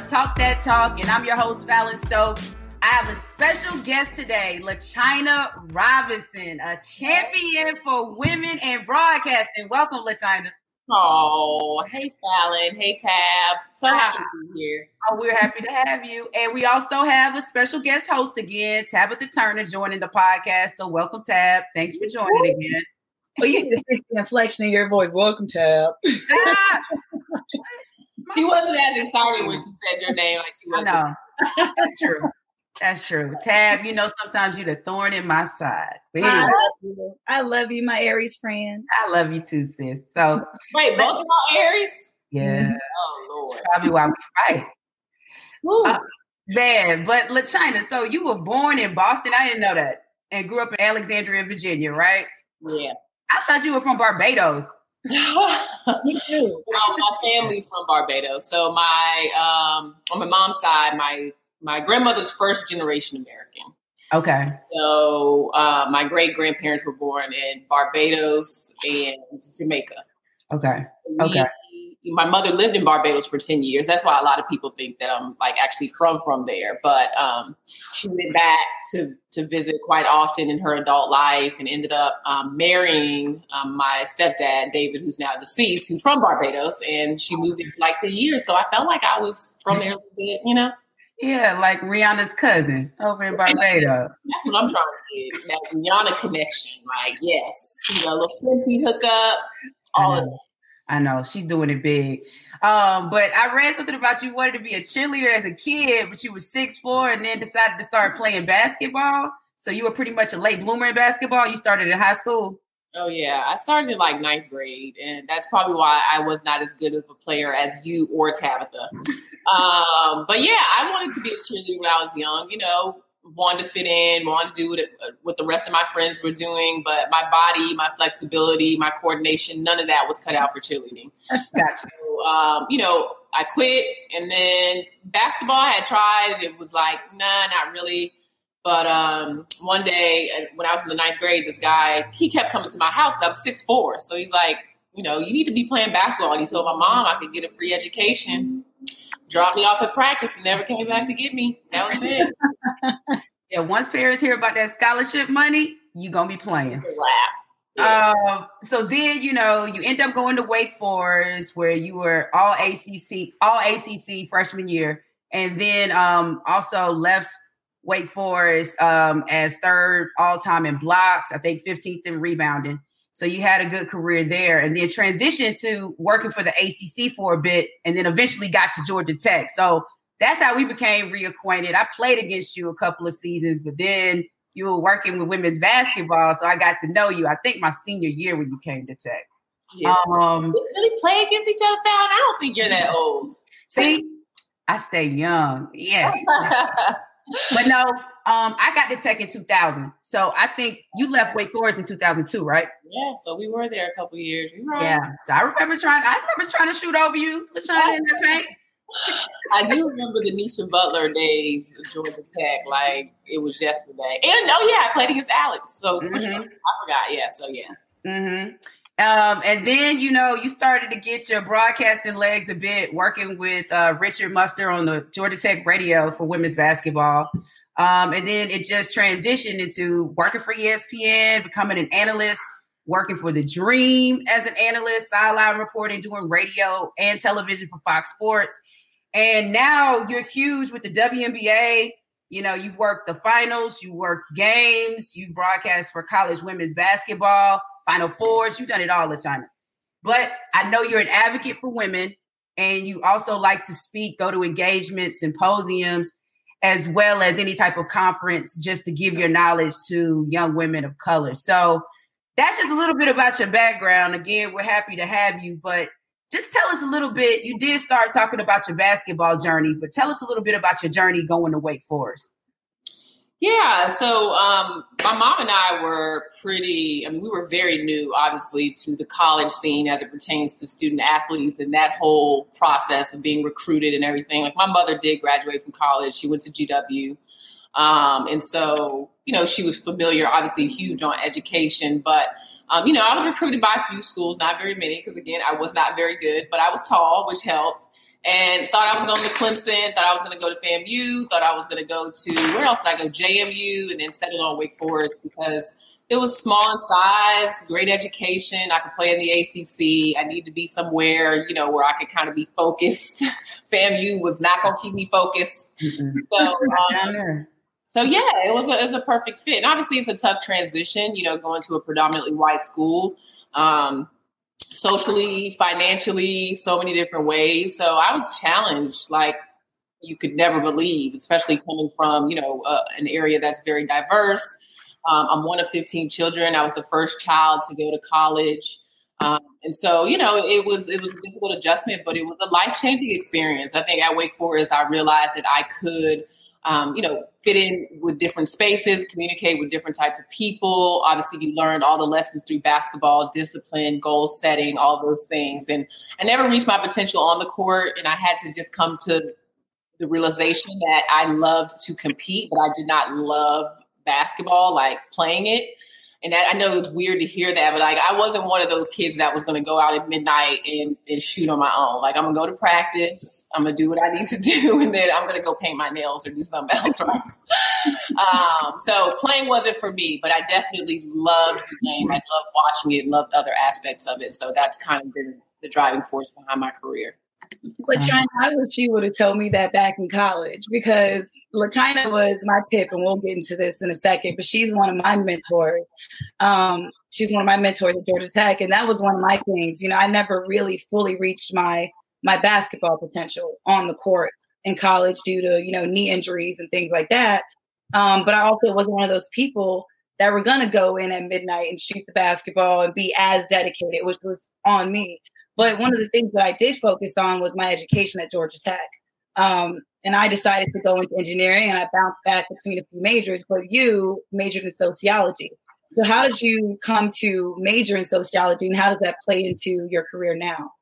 of Talk That Talk, and I'm your host, Fallon Stokes. I have a special guest today, LaChina Robinson, a champion for women in broadcasting. Welcome, LaChina. Oh, hey Fallon. Hey Tab. So happy to be here. Oh, we're happy to have you. And we also have a special guest host again, Tabitha Turner, joining the podcast. So welcome, Tab. Thanks for joining again. Well, you need to fix the inflection in your voice. Welcome, Tab. Ah, she wasn't as excited when she said your name like she was. No, that's true. That's true. Tab, you know, sometimes you're the thorn in my side. I love you. I love you, my Aries friend. I love you too, sis. So wait, both of our Aries? Yeah. Oh Lord. That's probably why we fight. Uh, man, but LaChina, so you were born in Boston. I didn't know that. And grew up in Alexandria, Virginia, right? Yeah. I thought you were from Barbados. Me too. Well, my family's from Barbados. So my um on my mom's side, my my grandmother's first generation American. Okay. So uh, my great grandparents were born in Barbados and Jamaica. Okay. Okay. My mother lived in Barbados for 10 years. That's why a lot of people think that I'm like actually from from there. But um, she went back to to visit quite often in her adult life and ended up um, marrying um, my stepdad, David, who's now deceased, who's from Barbados. And she moved there for like 10 years. So I felt like I was from there a little bit, you know? Yeah, like Rihanna's cousin over in Barbados. That's what I'm trying to get. That Rihanna connection. Like, yes. You know, little Fenty hookup, all of that. I know she's doing it big. Um, but I read something about you wanted to be a cheerleader as a kid, but you were six four and then decided to start playing basketball. So you were pretty much a late bloomer in basketball. You started in high school. Oh yeah, I started in like ninth grade, and that's probably why I was not as good of a player as you or Tabitha. um, but yeah, I wanted to be a cheerleader when I was young. You know, wanted to fit in, wanted to do what, what the rest of my friends were doing, but my body, my flexibility, my coordination, none of that was cut out for cheerleading. Gotcha. So, um, you know, I quit, and then basketball I had tried. It was like, nah, not really. But um, one day uh, when I was in the ninth grade, this guy he kept coming to my house. I was six four, so he's like, you know, you need to be playing basketball. And he told my mom I could get a free education. Dropped me off at practice and never came back to get me. That was it. yeah, once parents hear about that scholarship money, you're gonna be playing. Yeah. Um, so then you know you end up going to Wake Forest, where you were all ACC, all ACC freshman year, and then um, also left Wake Forest um, as third all time in blocks, I think 15th in rebounding. So you had a good career there and then transitioned to working for the ACC for a bit and then eventually got to Georgia Tech. So that's how we became reacquainted. I played against you a couple of seasons, but then you were working with women's basketball. So I got to know you, I think my senior year when you came to Tech. Yeah. Um, we really play against each other, Found I don't think you're that old. See, I stay young. Yes. but no, um, I got to Tech in 2000. So I think you left Wake Forest in 2002, right? Yeah. So we were there a couple years. Right. Yeah. So I remember trying. I remember trying to shoot over you, trying in the paint. I do remember the Nisha Butler days of Georgia Tech, like it was yesterday. And oh yeah, I played against Alex. So mm-hmm. sure, I forgot. Yeah. So yeah. Mm-hmm. Um, and then, you know, you started to get your broadcasting legs a bit working with uh, Richard Muster on the Georgia Tech radio for women's basketball. Um, and then it just transitioned into working for ESPN, becoming an analyst, working for The Dream as an analyst, sideline reporting, doing radio and television for Fox Sports. And now you're huge with the WNBA. You know, you've worked the finals, you worked games, you broadcast for college women's basketball. Final Fours. You've done it all, LaChina. But I know you're an advocate for women and you also like to speak, go to engagements, symposiums, as well as any type of conference just to give your knowledge to young women of color. So that's just a little bit about your background. Again, we're happy to have you, but just tell us a little bit. You did start talking about your basketball journey, but tell us a little bit about your journey going to Wake Forest. Yeah, so um, my mom and I were pretty, I mean, we were very new, obviously, to the college scene as it pertains to student athletes and that whole process of being recruited and everything. Like, my mother did graduate from college, she went to GW. Um, and so, you know, she was familiar, obviously, huge on education. But, um, you know, I was recruited by a few schools, not very many, because again, I was not very good, but I was tall, which helped. And thought I was going to Clemson, thought I was going to go to FAMU, thought I was going to go to where else did I go? JMU, and then settled on Wake Forest because it was small in size, great education. I could play in the ACC. I need to be somewhere, you know, where I could kind of be focused. FAMU was not going to keep me focused. Mm-hmm. So, um, so yeah, it was a, it was a perfect fit. And obviously, it's a tough transition, you know, going to a predominantly white school. Um, socially, financially, so many different ways. So I was challenged like you could never believe, especially coming from, you know, uh, an area that's very diverse. Um, I'm one of 15 children. I was the first child to go to college. Um, and so, you know, it was it was a difficult adjustment, but it was a life changing experience. I think at Wake Forest, I realized that I could – um, you know, fit in with different spaces, communicate with different types of people. Obviously, you learned all the lessons through basketball, discipline, goal setting, all those things. And I never reached my potential on the court, and I had to just come to the realization that I loved to compete, but I did not love basketball, like playing it and that, I know it's weird to hear that, but like I wasn't one of those kids that was going to go out at midnight and, and shoot on my own. Like I'm gonna go to practice, I'm gonna do what I need to do, and then I'm gonna go paint my nails or do something else. Um, so playing wasn't for me, but I definitely loved the game. I loved watching it, loved other aspects of it. So that's kind of been the driving force behind my career. LaChina, I wish you would have told me that back in college because LaChina was my pip, and we'll get into this in a second, but she's one of my mentors. Um, she's one of my mentors at Georgia Tech, and that was one of my things. You know, I never really fully reached my my basketball potential on the court in college due to you know knee injuries and things like that. Um, but I also wasn't one of those people that were gonna go in at midnight and shoot the basketball and be as dedicated, which was on me. But one of the things that I did focus on was my education at Georgia Tech. Um, and I decided to go into engineering and I bounced back between a few majors, but you majored in sociology. So, how did you come to major in sociology and how does that play into your career now?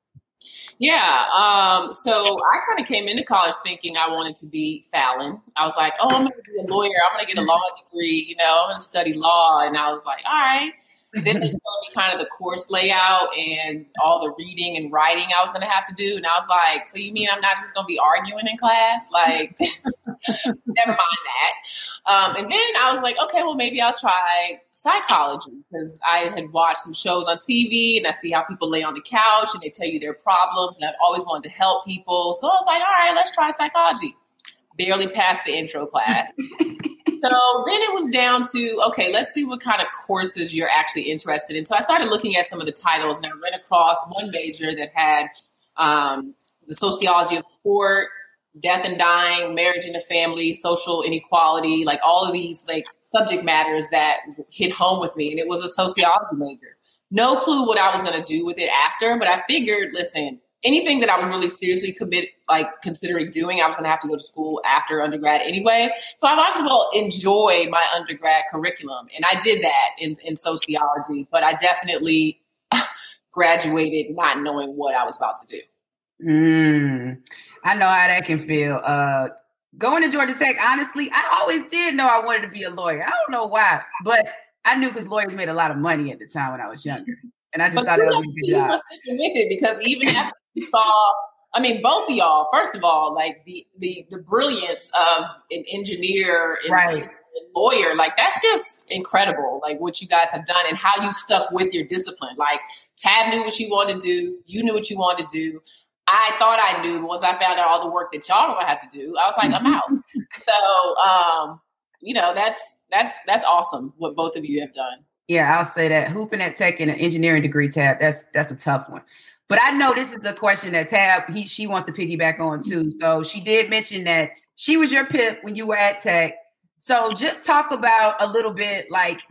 Yeah. Um, so I kind of came into college thinking I wanted to be Fallon. I was like, oh, I'm going to be a lawyer. I'm going to get a law degree. You know, I'm going to study law. And I was like, all right then they told me kind of the course layout and all the reading and writing I was going to have to do. And I was like, so you mean I'm not just going to be arguing in class? Like, never mind that. Um, and then I was like, okay, well, maybe I'll try psychology because I had watched some shows on TV and I see how people lay on the couch and they tell you their problems. And I've always wanted to help people. So I was like, all right, let's try psychology. Barely passed the intro class. so then it was down to okay, let's see what kind of courses you're actually interested in. So I started looking at some of the titles, and I ran across one major that had um, the sociology of sport, death and dying, marriage and the family, social inequality, like all of these like subject matters that hit home with me, and it was a sociology major. No clue what I was going to do with it after, but I figured, listen, anything that I was really seriously commit, like considering doing, I was going to have to go to school after undergrad anyway. So I might as well enjoy my undergrad curriculum, and I did that in, in sociology. But I definitely graduated not knowing what I was about to do. Mm, I know how that can feel. Uh, going to Georgia Tech, honestly, I always did know I wanted to be a lawyer. I don't know why, but I knew because lawyers made a lot of money at the time when I was younger. And I just but thought it was a good job. with it because even after saw I mean, both of y'all. First of all, like the the the brilliance of an engineer and right. lawyer, like that's just incredible. Like what you guys have done and how you stuck with your discipline. Like Tab knew what she wanted to do. You knew what you wanted to do. I thought I knew, but once I found out all the work that y'all gonna have to do, I was like, I'm out. so, um, you know, that's that's that's awesome what both of you have done. Yeah, I'll say that hooping at tech and an engineering degree tab. That's that's a tough one. But I know this is a question that Tab he she wants to piggyback on too. Mm-hmm. So she did mention that she was your pip when you were at Tech. So just talk about a little bit like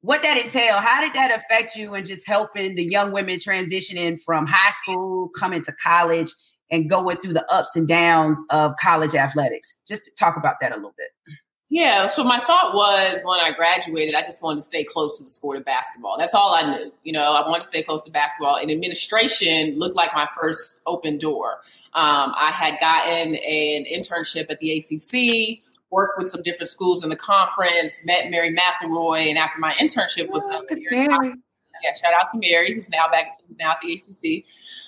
what that entail. How did that affect you and just helping the young women transitioning from high school, coming to college, and going through the ups and downs of college athletics? Just talk about that a little bit. Yeah, so my thought was when I graduated, I just wanted to stay close to the sport of basketball. That's all I knew. You know, I wanted to stay close to basketball, and administration looked like my first open door. Um, I had gotten an internship at the ACC, worked with some different schools in the conference, met Mary McElroy, and after my internship was oh, Mary. Yeah, shout out to Mary, who's now back now at the ACC.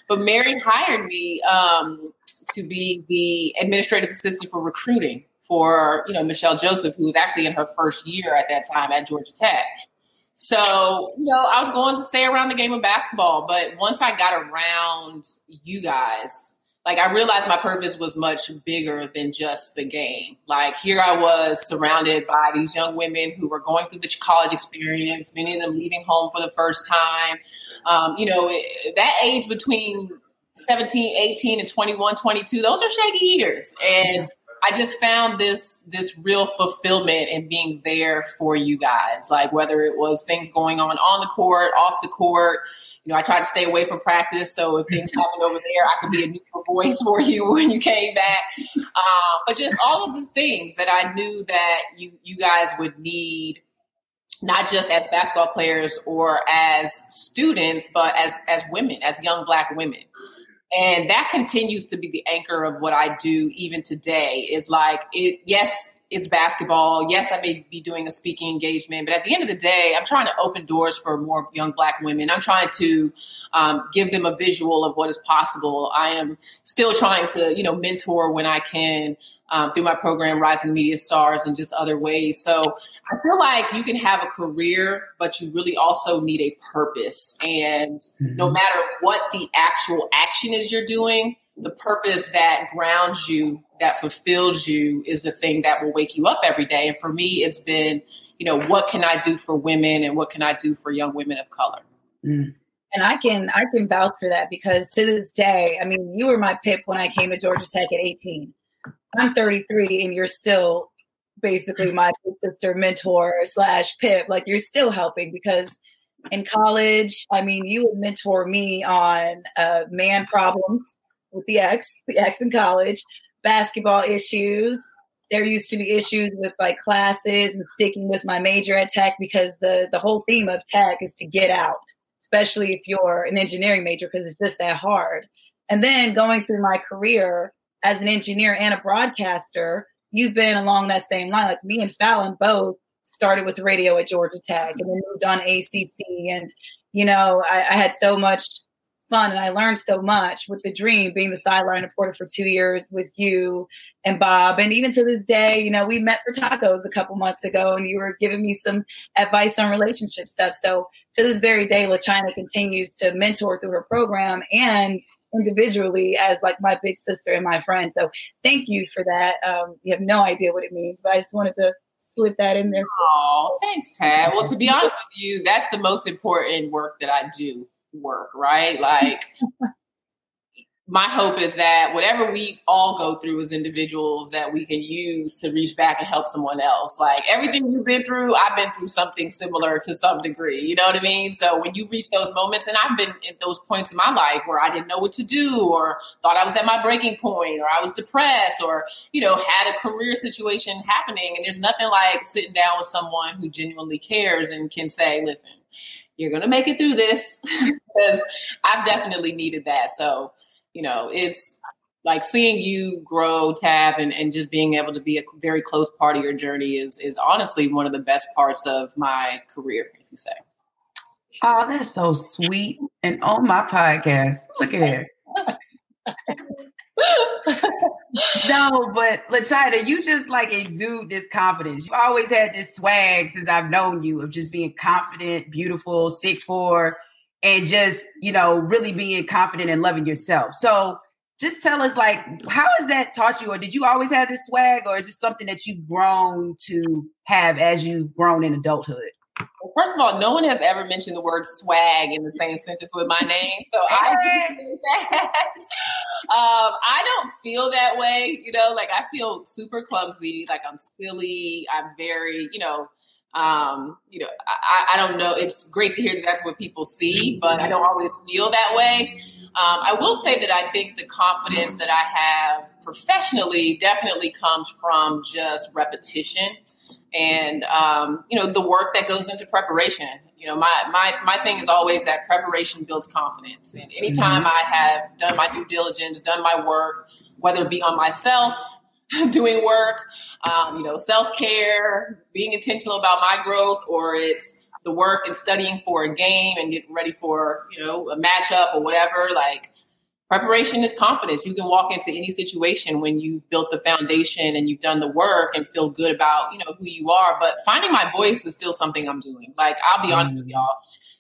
But Mary hired me um, to be the administrative assistant for recruiting for you know MaChelle Joseph, who was actually in her first year at that time at Georgia Tech. So, you know, I was going to stay around the game of basketball, but once I got around you guys, like I realized my purpose was much bigger than just the game. Like here I was surrounded by these young women who were going through the college experience, many of them leaving home for the first time. Um, you know, that age between 17, 18 and 21, 22, those are shady years. And I just found this this real fulfillment in being there for you guys. Like whether it was things going on on the court, off the court. You know, I tried to stay away from practice, so if things happened over there, I could be a neutral voice for you when you came back. Um, but just all of the things that I knew that you you guys would need, not just as basketball players or as students, but as as women, as young Black women and that continues to be the anchor of what I do even today is like it yes it's basketball. Yes I may be doing a speaking engagement but at the end of the day I'm trying to open doors for more young black women. I'm trying to um, give them a visual of what is possible. I am still trying to you know mentor when I can um, through my program Rising Media Stars and just other ways. So I feel like you can have a career, but you really also need a purpose. And mm-hmm. no matter what the actual action is you're doing, the purpose that grounds you, that fulfills you, is the thing that will wake you up every day. And for me, it's been, you know, what can I do for women and what can I do for young women of color? Mm. And I can I can vouch for that because to this day, I mean, you were my pip when I came to Georgia Tech at 18. I'm 33 and you're still basically my sister mentor slash pip like you're still helping because in college i mean you would mentor me on uh, man problems with the ex the ex in college basketball issues. There used to be issues with like classes and sticking with my major at tech because the the whole theme of tech is to get out especially if you're an engineering major because it's just that hard. And then going through my career as an engineer and a broadcaster you've been along that same line. Like me and Fallon both started with radio at Georgia Tech and then moved on ACC. And, you know, I, I, had so much fun and I learned so much with the dream being the sideline reporter for two years with you and Bob. And even to this day, you know, we met for tacos a couple months ago and you were giving me some advice on relationship stuff. So to this very day, LaChina continues to mentor through her program and individually as like my big sister and my friend. So thank you for that. Um, you have no idea what it means, but I just wanted to slip that in there. Oh, thanks, Tab. Well, to be honest with you, that's the most important work that I do work, right? Like my hope is that whatever we all go through as individuals that we can use to reach back and help someone else. Like everything you've been through i've been through something similar to some degree you know what i mean? So when you reach those moments and i've been at those points in my life where i didn't know what to do or thought i was at my breaking point or i was depressed or you know had a career situation happening and there's nothing like sitting down with someone who genuinely cares and can say listen you're going to make it through this because i've definitely needed that. So you know, it's like seeing you grow tab and, and just being able to be a very close part of your journey is is honestly one of the best parts of my career, if you say. Oh, that's so sweet. And on my podcast, look at it. no, but LaChina, you just like exude this confidence. You always had this swag since I've known you of just being confident, beautiful, six four, and just, you know, really being confident and loving yourself. So just tell us like how has that taught you or did you always have this swag or is it something that you've grown to have as you've grown in adulthood? Well, first of all, no one has ever mentioned the word swag in the same sentence with my name, so I do that. um, I don't feel that way, you know. Like I feel super clumsy, like I'm silly. I'm very, you know, um, you know, I, I, don't know. It's great to hear that that's what people see, but I don't always feel that way. Um, I will say that I think the confidence that I have professionally definitely comes from just repetition and um, you know the work that goes into preparation. You know, my my my thing is always that preparation builds confidence. And anytime mm-hmm. I have done my due diligence, done my work, whether it be on myself, doing work, um, you know, self care, being intentional about my growth, or it's the work and studying for a game and getting ready for, you know, a matchup or whatever. Like preparation is confidence. You can walk into any situation when you've built the foundation and you've done the work and feel good about, you know, who you are. But finding my voice is still something I'm doing. Like, I'll be honest with mm-hmm. y'all.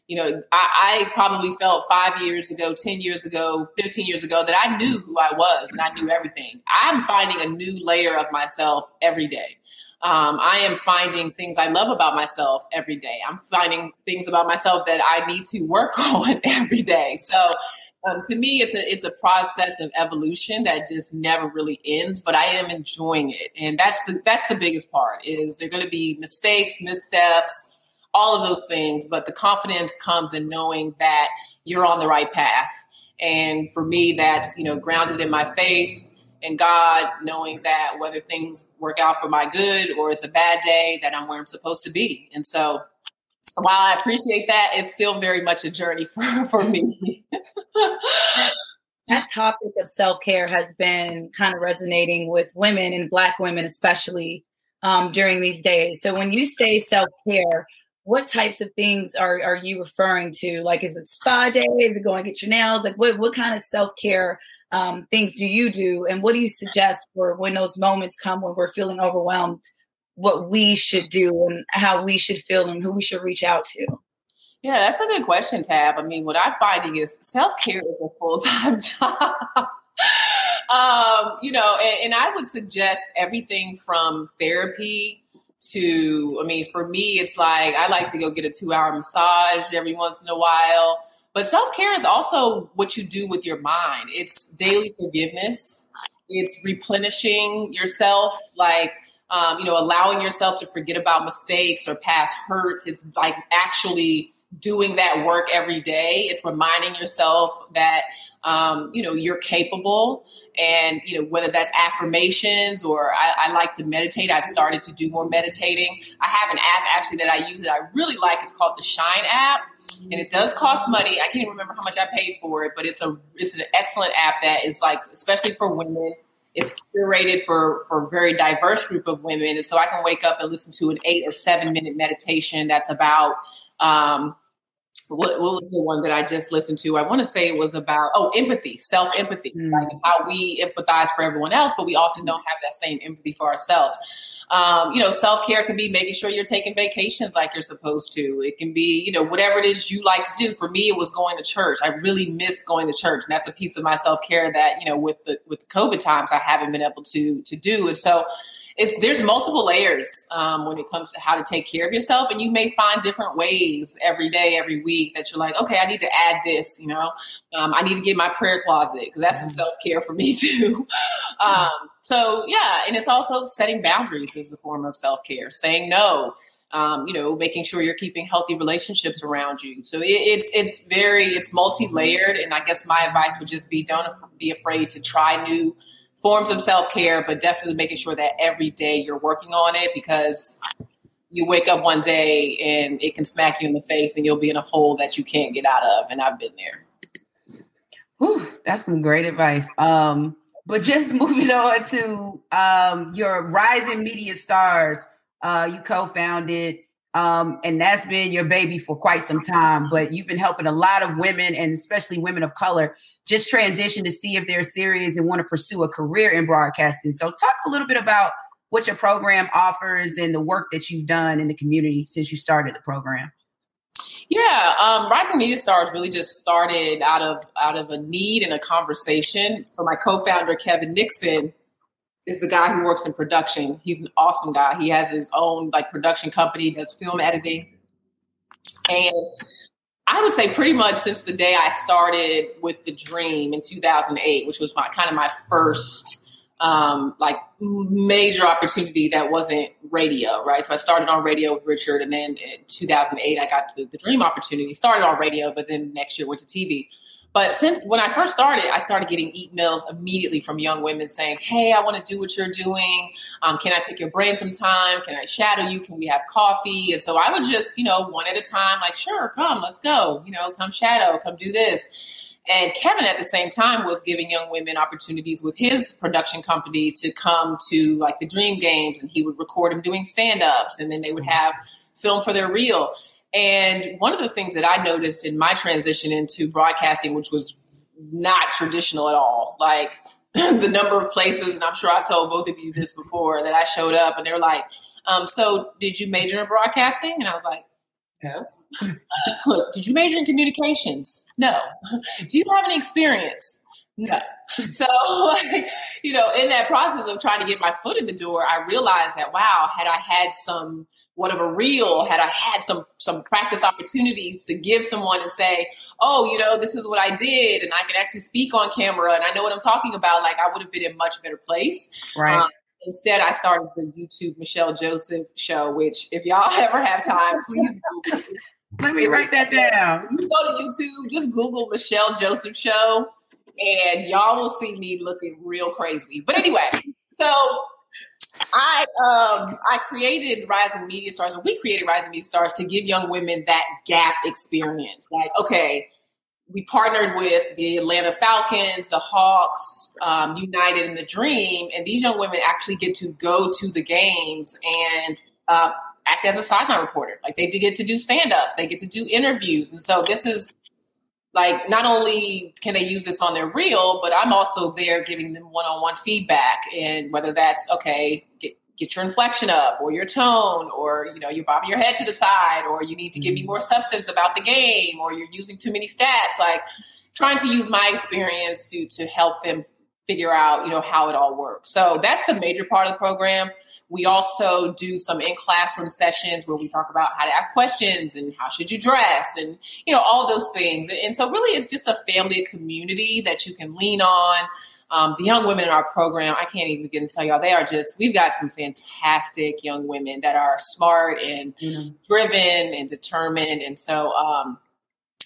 You know, I, I probably felt five years ago, 10 years ago, 15 years ago that I knew who I was and I knew everything. I'm finding a new layer of myself every day. Um, I am finding things I love about myself every day. I'm finding things about myself that I need to work on every day. So um, to me, it's a it's a process of evolution that just never really ends. But I am enjoying it, and that's the that's the biggest part. Is there going to be mistakes, missteps, all of those things, but the confidence comes in knowing that you're on the right path. And for me, that's you know grounded in my faith and God, knowing that whether things work out for my good or it's a bad day, that I'm where I'm supposed to be. And so while I appreciate that, it's still very much a journey for, for me. that topic of self care has been kind of resonating with women and Black women, especially um, during these days. So when you say self care, what types of things are, are you referring to? Like, is it spa day? Is it going to get your nails? Like, what, what kind of self care um, things do you do? And what do you suggest for when those moments come when we're feeling overwhelmed? What we should do and how we should feel and who we should reach out to? Yeah, that's a good question, Tab. I mean, what I'm finding is self care is a full time job. um, you know, and, and I would suggest everything from therapy to, I mean, for me, it's like I like to go get a two hour massage every once in a while. But self care is also what you do with your mind. It's daily forgiveness. It's replenishing yourself, like um, you know, allowing yourself to forget about mistakes or past hurts. It's like actually doing that work every day. It's reminding yourself that um, you know you're capable. And you know whether that's affirmations or I, I, like to meditate i've started to do more meditating. I have an app actually that i use that i really like. It's called the shine app. And it does cost money. I can't remember how much i paid for it but it's a it's an excellent app that is like especially for women it's curated for for a very diverse group of women. And so i can wake up and listen to an eight or seven minute meditation that's about um, what, what, was the one that I just listened to? I want to say it was about oh empathy, self empathy, mm. like how we empathize for everyone else, but we often don't have that same empathy for ourselves. Um, you know, self care can be making sure you're taking vacations like you're supposed to. It can be, you know, whatever it is you like to do. For me, it was going to church. I really miss going to church, and that's a piece of my self care that you know, with the with the COVID times, I haven't been able to to do. And so, it's there's multiple layers um, when it comes to how to take care of yourself, and you may find different ways every day, every week that you're like, okay, I need to add this. You know, um, I need to get my prayer closet because that's mm-hmm. self care for me too. um, so yeah, and it's also setting boundaries is a form of self care. Saying no. Um, you know, making sure you're keeping healthy relationships around you. So it, it's it's very it's multi layered, and I guess my advice would just be don't be afraid to try new forms of self care, but definitely making sure that every day you're working on it because you wake up one day and it can smack you in the face and you'll be in a hole that you can't get out of. And I've been there. Whew, that's some great advice. Um, but just moving on to um, your rising media stars, uh, you co-founded, um, and that's been your baby for quite some time. But you've been helping a lot of women, and especially women of color, just transition to see if they're serious and want to pursue a career in broadcasting. So, talk a little bit about what your program offers and the work that you've done in the community since you started the program. Yeah, um, Rising Media Stars really just started out of out of a need and a conversation. So my co-founder Kevin Nixon is a guy who works in production. He's an awesome guy. He has his own like production company, does film editing, and I would say pretty much since the day I started with the Dream in 2008, which was my kind of my first um, like major opportunity that wasn't radio, right? So I started on radio with Richard, and then in 2008 I got the, the Dream opportunity. Started on radio, but then next year went to TV. But since when I first started, I started getting emails immediately from young women saying, "Hey, I want to do what you're doing. Um, can I pick your brain sometime? Can I shadow you? Can we have coffee?" And so I would just, you know, one at a time, like, "Sure, come, let's go. You know, come shadow, come do this." And Kevin, at the same time, was giving young women opportunities with his production company to come to like the Dream Games, and he would record them doing stand ups, and then they would have film for their reel. And one of the things that I noticed in my transition into broadcasting, which was not traditional at all. Like the number of places, and I'm sure I told both of you this before, that I showed up and they're like, um, so did you major in broadcasting? And I was like, no. Look, did you major in communications? No. Do you have any experience? No. So, you know, in that process of trying to get my foot in the door, I realized that wow, had I had some whatever reel, had I had some some practice opportunities to give someone and say, oh, you know, this is what I did, and I can actually speak on camera, and I know what I'm talking about, like I would have been in a much better place. Right. Um, instead, I started the YouTube Michelle Joseph show, which if y'all ever have time, please Google. Let me write that down. You go to YouTube, just Google Michelle Joseph show, and y'all will see me looking real crazy. But anyway, so I um I created Rising Media Stars, and we created Rising Media Stars to give young women that gap experience. Like, okay, we partnered with the Atlanta Falcons, the Hawks, um, United, and the Dream, and these young women actually get to go to the games and uh, act as a sideline reporter. Like they do get to do stand ups, they get to do interviews, and so this is like not only can they use this on their reel, but I'm also there giving them one-on-one feedback, and whether that's okay, get get your inflection up, or your tone, or you know you're bobbing your head to the side, or you need to give me mm-hmm. more substance about the game, or you're using too many stats, like trying to use my experience to to help them figure out you know how it all works. So that's the major part of the program. We also do some in classroom sessions where we talk about how to ask questions and how should you dress and you know all those things. And so really it's just a family community that you can lean on. Um, the young women in our program, I can't even begin to tell y'all, they are just, we've got some fantastic young women that are smart and mm-hmm. driven and determined. And so, um,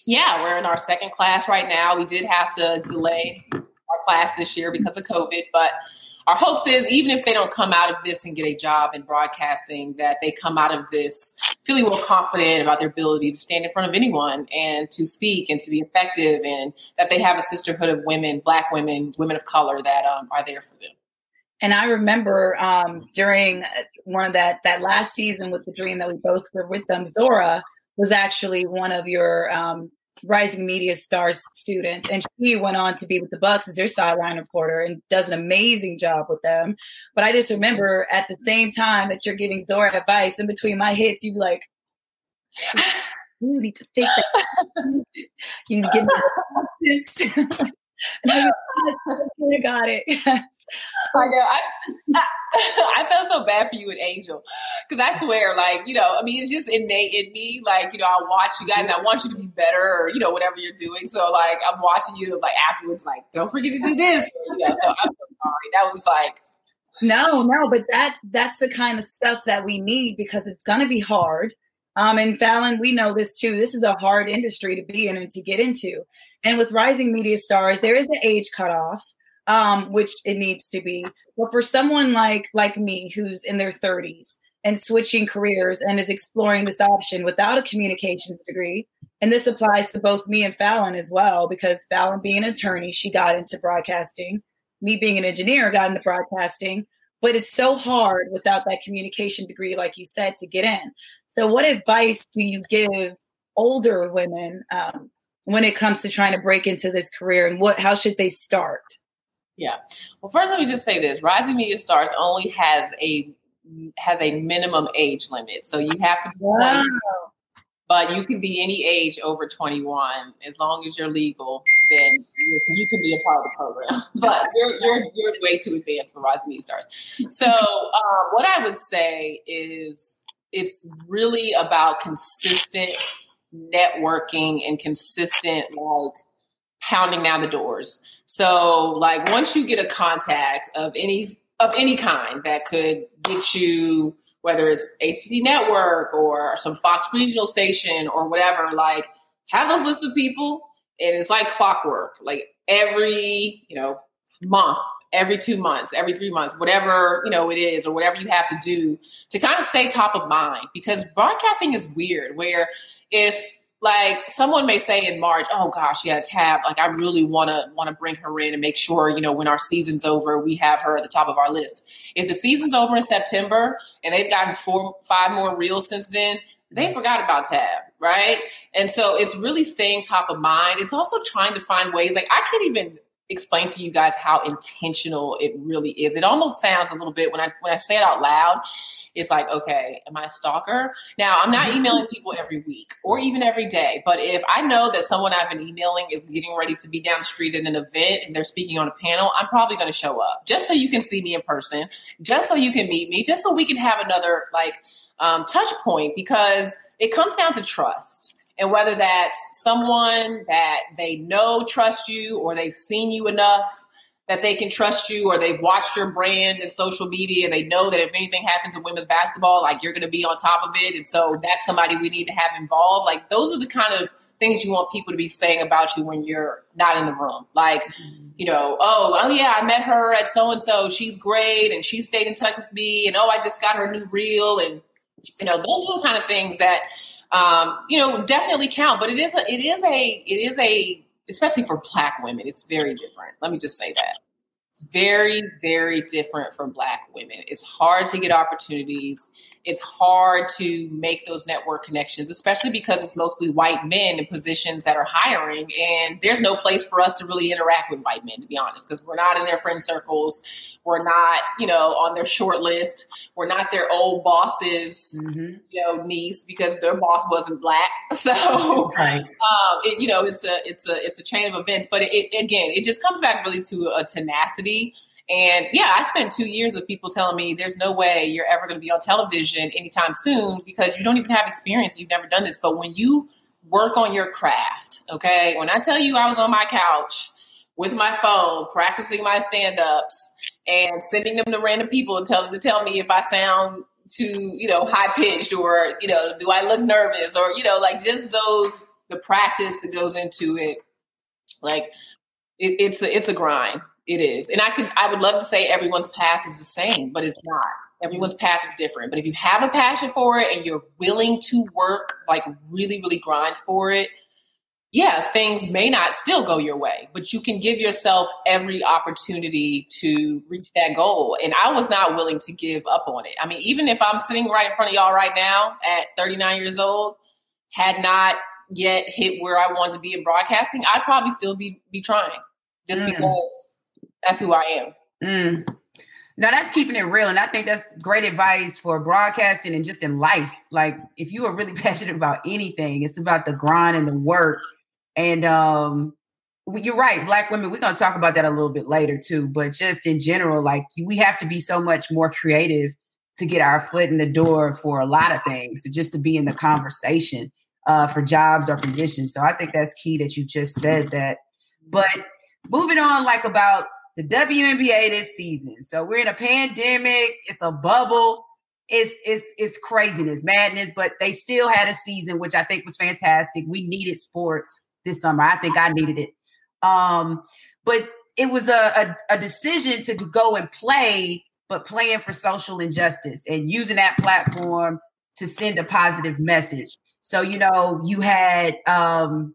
yeah, we're in our second class right now. We did have to delay our class this year because of COVID, but our hopes is even if they don't come out of this and get a job in broadcasting, that they come out of this feeling more confident about their ability to stand in front of anyone and to speak and to be effective, and that they have a sisterhood of women, Black women, women of color that um, are there for them. And I remember um, during one of that that last season with the Dream that we both were with them, Zora was actually one of your um, Rising Media Stars students, and she went on to be with the Bucks as their sideline reporter and does an amazing job with them. But I just remember at the same time that you're giving Zora advice, in between my hits, you like, you need to think that you need to give me I got it. I know. I, I, I felt so bad for you and Angel because I swear, like you know, I mean, it's just innate in me. Like you know, I watch you guys and I want you to be better, or you know, whatever you're doing. So like, I'm watching you like afterwards, like, don't forget to do this. You know, so I'm so sorry. That was like. No, no, but that's that's the kind of stuff that we need because it's going to be hard. Um, and Fallon, we know this too. This is a hard industry to be in and to get into. And with rising media stars, there is an age cutoff, um, which it needs to be. But for someone like like me, who's in their 30s and switching careers and is exploring this option without a communications degree, and this applies to both me and Fallon as well, because Fallon being an attorney, she got into broadcasting. Me being an engineer, got into broadcasting. But it's so hard without that communication degree, like you said, to get in. So, what advice do you give older women um, when it comes to trying to break into this career, and what how should they start? Yeah. Well, first, let me just say this: Rising Media Stars only has a has a minimum age limit, so you have to be. Wow. But you can be any age over 21 as long as you're legal. Then you can be a part of the program. but you're you're you're way too advanced for Rising Media Stars. So uh, what I would say is it's really about consistent networking and consistent like pounding down the doors. So like once you get a contact of any of any kind that could get you whether it's ACC network or some Fox regional station or whatever, like have those list of people and it's like clockwork. Like every, you know, month every two months, every three months, whatever you know it is, or whatever you have to do to kind of stay top of mind. Because broadcasting is weird. Where if like someone may say in March, oh gosh, yeah, Tab, like I really want to want to bring her in and make sure you know when our season's over, we have her at the top of our list. If the season's over in September and they've gotten four, five more reels since then, they mm-hmm. forgot about Tab, right? And so it's really staying top of mind. It's also trying to find ways, like I can't even explain to you guys how intentional it really is. It almost sounds a little bit when I when I say it out loud, it's like, okay, am I a stalker? Now, I'm not mm-hmm. emailing people every week or even every day, but if I know that someone I've been emailing is getting ready to be down the street at an event and they're speaking on a panel, I'm probably going to show up just so you can see me in person, just so you can meet me, just so we can have another like um, touch point because it comes down to trust. And whether that's someone that they know trust you or they've seen you enough that they can trust you or they've watched your brand and social media and they know that if anything happens in women's basketball, like you're going to be on top of it. And so that's somebody we need to have involved. Like those are the kind of things you want people to be saying about you when you're not in the room. Like, you know, oh, oh yeah, I met her at so and so. She's great and she stayed in touch with me. And oh, I just got her new reel. And, you know, those are the kind of things that, um, you know, definitely count. But it is a, it is a, it is a, especially for black women, it's very different. Let me just say that. It's very, very different for black women. It's hard to get opportunities it's hard to make those network connections, especially because it's mostly white men in positions that are hiring. And there's no place for us to really interact with white men, to be honest, because we're not in their friend circles. We're not, you know, on their short list. We're not their old boss's, mm-hmm. you know, niece because their boss wasn't black. So, right. um, it, you know, it's a it's a it's a chain of events. But it, it, again, it just comes back really to a tenacity and yeah, I spent two years of people telling me there's no way you're ever going to be on television anytime soon because you don't even have experience. You've never done this. But when you work on your craft, okay, when I tell you I was on my couch with my phone practicing my stand ups and sending them to random people and telling them to tell me if I sound too, you know, high pitched or, you know, do I look nervous or, you know, like just those, the practice that goes into it. Like it, it's a, it's a grind it is. And I could I would love to say everyone's path is the same, but it's not. Everyone's path is different. But if you have a passion for it and you're willing to work, like really, really grind for it, yeah, things may not still go your way, but you can give yourself every opportunity to reach that goal. And I was not willing to give up on it. I mean, even if I'm sitting right in front of y'all right now at 39 years old, had not yet hit where I wanted to be in broadcasting, I'd probably still be be trying just mm. because that's who I am. Mm. Now that's keeping it real, and I think that's great advice for broadcasting and just in life. Like if you are really passionate about anything, it's about the grind and the work. And um, you're right, black women. We're gonna talk about that a little bit later too. But just in general, like we have to be so much more creative to get our foot in the door for a lot of things, just to be in the conversation uh, for jobs or positions. So I think that's key that you just said that. But moving on, like about the WNBA this season. So we're in a pandemic. It's a bubble. It's it's it's craziness, madness. But they still had a season, which I think was fantastic. We needed sports this summer. I think I needed it. Um, but it was a, a, a decision to go and play, but playing for social injustice and using that platform to send a positive message. So you know, you had um,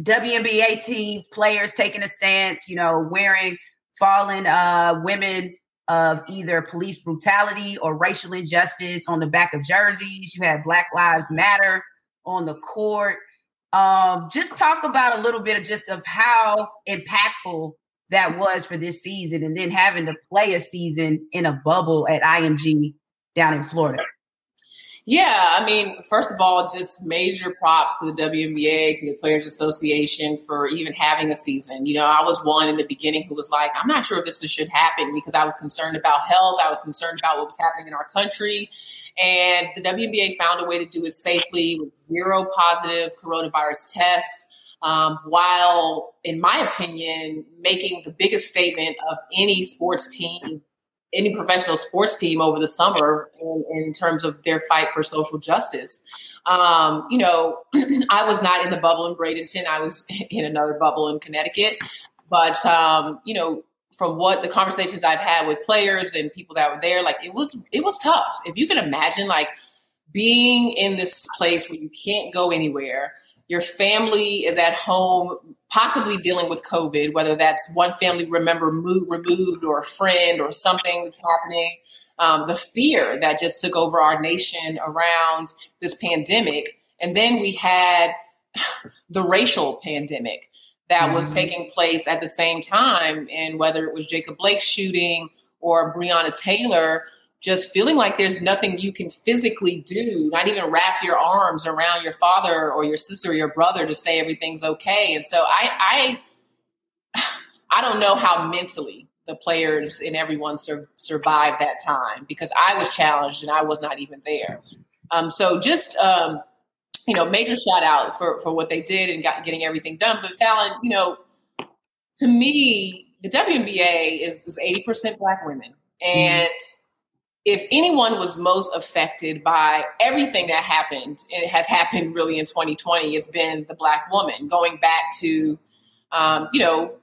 WNBA teams, players taking a stance. You know, wearing fallen uh, women of either police brutality or racial injustice on the back of jerseys. You had Black Lives Matter on the court. Um, just talk about a little bit of just of how impactful that was for this season, and then having to play a season in a bubble at IMG down in Florida. Yeah, I mean, first of all, just major props to the WNBA, to the Players Association for even having a season. You know, I was one in the beginning who was like, I'm not sure if this should happen because I was concerned about health. I was concerned about what was happening in our country. And the WNBA found a way to do it safely with zero positive coronavirus tests. Um, while, in my opinion, making the biggest statement of any sports team any professional sports team over the summer in, in terms of their fight for social justice. Um, you know, I was not in the bubble in Bradenton. I was in another bubble in Connecticut. But um, you know, from what the conversations I've had with players and people that were there, like it was it was tough. If you can imagine, like being in this place where you can't go anywhere, your family is at home, possibly dealing with COVID, whether that's one family member moved, removed or a friend or something that's happening. um, the fear that just took over our nation around this pandemic. And then we had the racial pandemic that was mm-hmm. taking place at the same time. And whether it was Jacob Blake shooting or Breonna Taylor, just feeling like there's nothing you can physically do, not even wrap your arms around your father or your sister or your brother to say everything's okay. And so I, I, I don't know how mentally the players and everyone sur- survived that time because I was challenged and I was not even there. Um, so just um, you know, major shout out for for what they did and got, getting everything done. But Fallon, you know, to me, the WNBA is eighty percent Black women, and mm-hmm. If anyone was most affected by everything that happened, it has happened really in 2020. It's been the Black woman. Going back to, um, you know,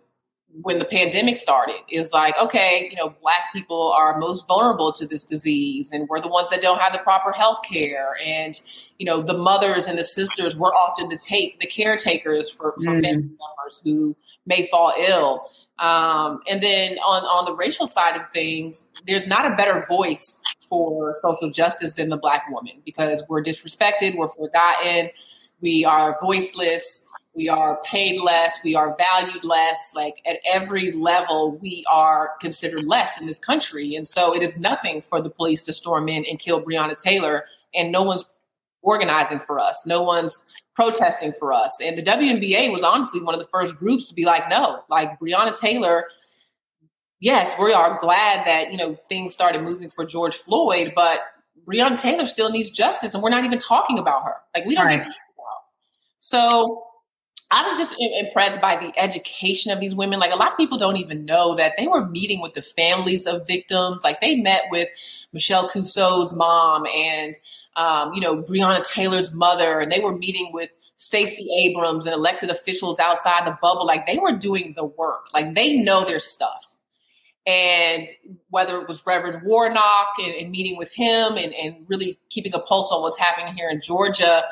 when the pandemic started. It was like, okay, you know, black people are most vulnerable to this disease, and we're the ones that don't have the proper health care. And, you know, the mothers and the sisters were often the take the caretakers for, for mm. family members who may fall ill. Um, and then on, on the racial side of things, there's not a better voice for social justice than the black woman because we're disrespected, we're forgotten, we are voiceless, we are paid less, we are valued less. Like at every level, we are considered less in this country. And so it is nothing for the police to storm in and kill Breonna Taylor, and no one's organizing for us. No one's protesting for us. And the WNBA was honestly one of the first groups to be like, no, like Breonna Taylor. Yes, we are glad that you know things started moving for George Floyd, but Breonna Taylor still needs justice, and we're not even talking about her. Like we don't right. need to talk about. So I was just impressed by the education of these women. Like a lot of people don't even know that they were meeting with the families of victims. Like they met with Michelle Cusseaux's mom and um, you know, Breonna Taylor's mother, and they were meeting with Stacey Abrams and elected officials outside the bubble. Like they were doing the work. Like they know their stuff. And whether it was Reverend Warnock and, and meeting with him and, and really keeping a pulse on what's happening here in Georgia,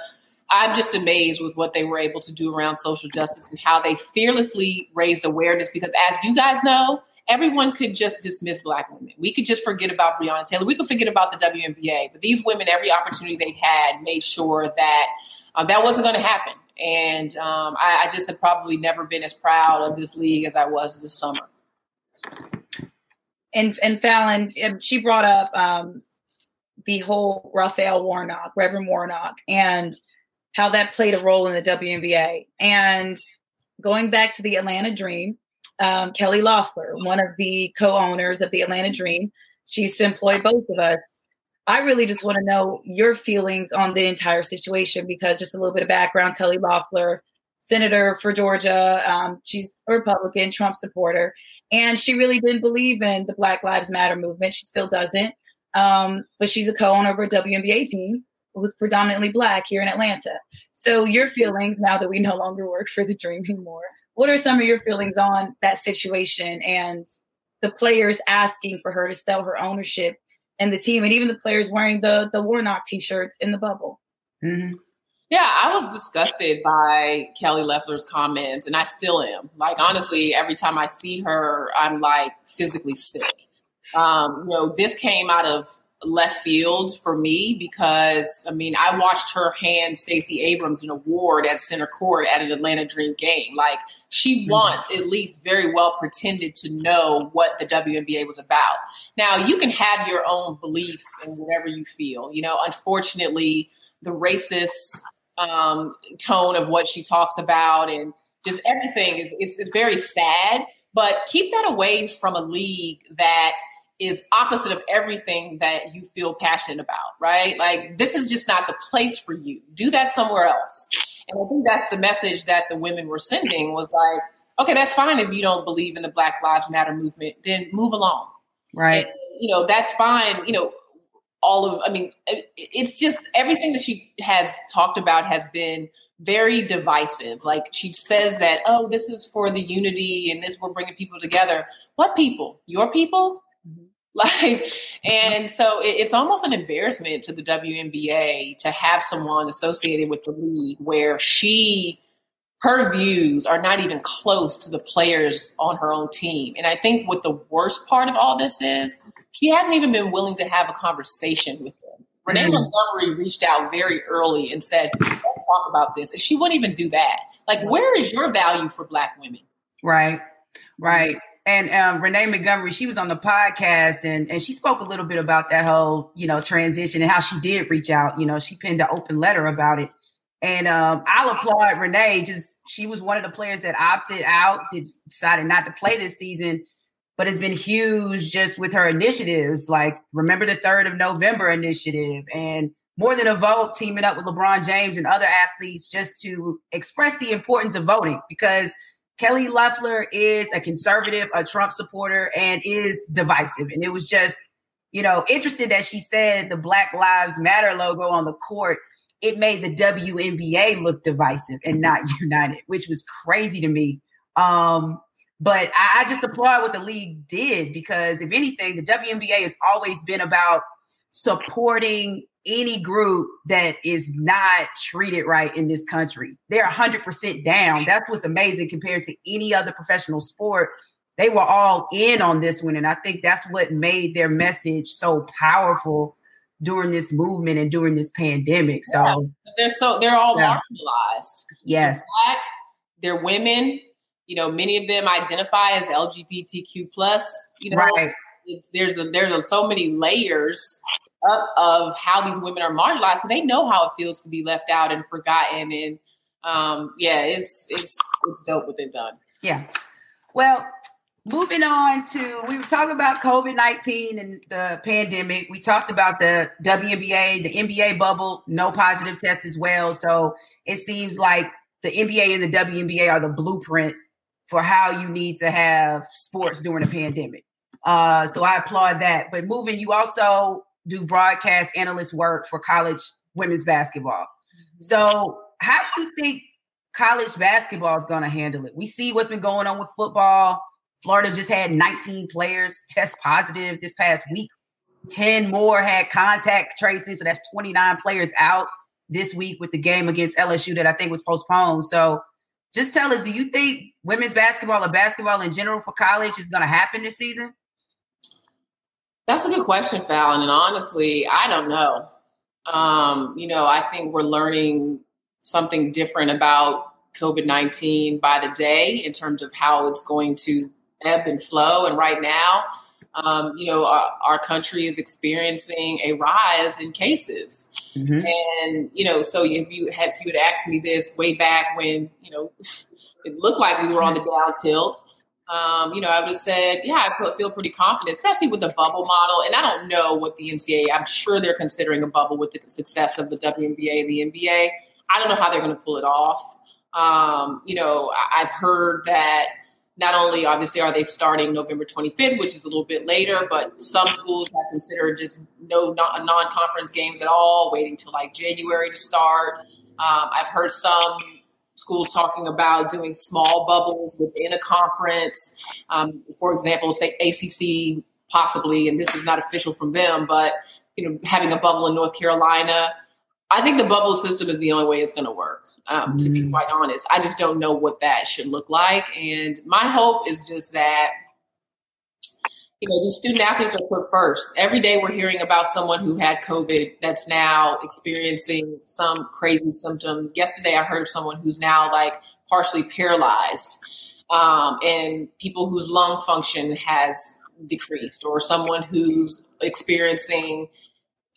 I'm just amazed with what they were able to do around social justice and how they fearlessly raised awareness. Because as you guys know, everyone could just dismiss black women. We could just forget about Breonna Taylor. We could forget about the WNBA. But these women, every opportunity they had, made sure that uh, that wasn't going to happen. And um, I, I, just have probably never been as proud of this league as I was this summer. And and Fallon, um, she brought up um, the whole Raphael Warnock, Reverend Warnock, and how that played a role in the WNBA. And going back to the Atlanta Dream, um, Kelly Loeffler, one of the co-owners of the Atlanta Dream. She used to employ both of us. I really just want to know your feelings on the entire situation because just a little bit of background: Kelly Loeffler, senator for Georgia, um, she's a Republican, Trump supporter, and she really didn't believe in the Black Lives Matter movement. She still doesn't, um, but she's a co-owner of a WNBA team who's predominantly Black here in Atlanta. So your feelings now that we no longer work for the Dream anymore what are some of your feelings on that situation and the players asking for her to sell her ownership and the team, and even the players wearing the the Warnock t-shirts in the bubble? Mm-hmm. Yeah, I was disgusted by Kelly Loeffler's comments, and I still am. Like honestly, every time I see her, I'm like physically sick. Um, you know, this came out of left field for me because I mean I watched her hand Stacey Abrams an award at center court at an Atlanta Dream game. Like she mm-hmm. once at least very well pretended to know what the WNBA was about. Now you can have your own beliefs and whatever you feel. You know, unfortunately, the racist um, tone of what she talks about and just everything is, is, is very sad. But keep that away from a league that is opposite of everything that you feel passionate about, right? Like this is just not the place for you. Do that somewhere else. And I think that's the message that the women were sending was like, okay, that's fine if you don't believe in the Black Lives Matter movement, then move along. Right. And, you know, that's fine. You know, all of, I mean, it's just everything that she has talked about has been very divisive. Like she says that, oh, this is for the unity and this we're bringing people together. What people? Your people? Like, and so it, it's almost an embarrassment to the WNBA to have someone associated with the league where she, her views are not even close to the players on her own team. And I think what the worst part of all this is, she hasn't even been willing to have a conversation with them. Renee mm. Montgomery reached out very early and said, Let's talk about this. And she wouldn't even do that. Like, where is your value for Black women? Right, right. And um, Renee Montgomery, she was on the podcast and, and she spoke a little bit about that whole, you know, transition and how she did reach out. You know, she penned an open letter about it. And um, I'll applaud Renee. Just she was one of the players that opted out, decided not to play this season but it's been huge just with her initiatives, like Remember the 3rd of November initiative and more than a vote, teaming up with LeBron James and other athletes just to express the importance of voting because Kelly Loeffler is a conservative, a Trump supporter, and is divisive. And it was just, you know, interesting that she said the Black Lives Matter logo on the court. It made the WNBA look divisive and not united, which was crazy to me. Um, but I, I just applaud what the league did because, if anything, the WNBA has always been about supporting any group that is not treated right in this country. They're 100% down. That's what's amazing compared to any other professional sport. They were all in on this one. And I think that's what made their message so powerful during this movement and during this pandemic. So yeah, they're so they're all yeah. marginalized. Yes. They're black, they're women, you know, many of them identify as LGBTQ plus. You know, right. there's a, there's a, so many layers up of how these women are marginalized, so they know how it feels to be left out and forgotten. And um, yeah, it's it's it's dope what they've done. Yeah. Well, moving on to we were talking about COVID nineteen and the pandemic. We talked about the WNBA, the NBA bubble, no positive test as well. So it seems like the NBA and the WNBA are the blueprint for how you need to have sports during a pandemic. Uh, so I applaud that. But moving, you also do broadcast analyst work for college women's basketball. So how do you think college basketball is going to handle it? We see what's been going on with football. Florida just had 19 players test positive this past week. 10 more had contact tracing. So that's 29 players out this week with the game against LSU that I think was postponed. So just tell us, do you think women's basketball or basketball in general for college is going to happen this season? That's a good question, Fallon. And honestly, I don't know. Um, you know, I think we're learning something different about COVID 19 by the day in terms of how it's going to ebb and flow. And right now, um, you know, our, our, country is experiencing a rise in cases. Mm-hmm. And, you know, so if you had, if you had asked me this way back when, you know, it looked like we were on the down tilt, um, you know, I would have said, yeah, I feel pretty confident, especially with the bubble model. And I don't know what the NCAA, I'm sure they're considering a bubble with the success of the WNBA and the NBA. I don't know how they're going to pull it off. Um, you know, I've heard that not only obviously are they starting November 25th, which is a little bit later, but some schools have considered just no non conference games at all, waiting till like January to start. Um, I've heard some schools talking about doing small bubbles within a conference. Um, for example, say ACC possibly, and this is not official from them, but you know, having a bubble in North Carolina. I think the bubble system is the only way it's going to work um, to be mm. quite honest. I just don't know what that should look like. And my hope is just that, you know, these student athletes are put first. Every day we're hearing about someone who had COVID that's now experiencing some crazy symptom. Yesterday I heard of someone who's now like partially paralyzed. Um, and people whose lung function has decreased, or someone who's experiencing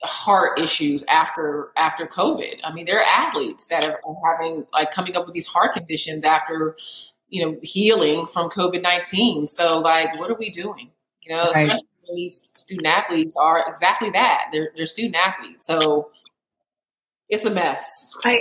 heart issues after after COVID. I mean, there are athletes that are having like coming up with these heart conditions after you know healing from COVID nineteen. So, like, what are we doing? You know, right. especially when these student athletes are exactly that. They're they're student athletes. So it's a mess. I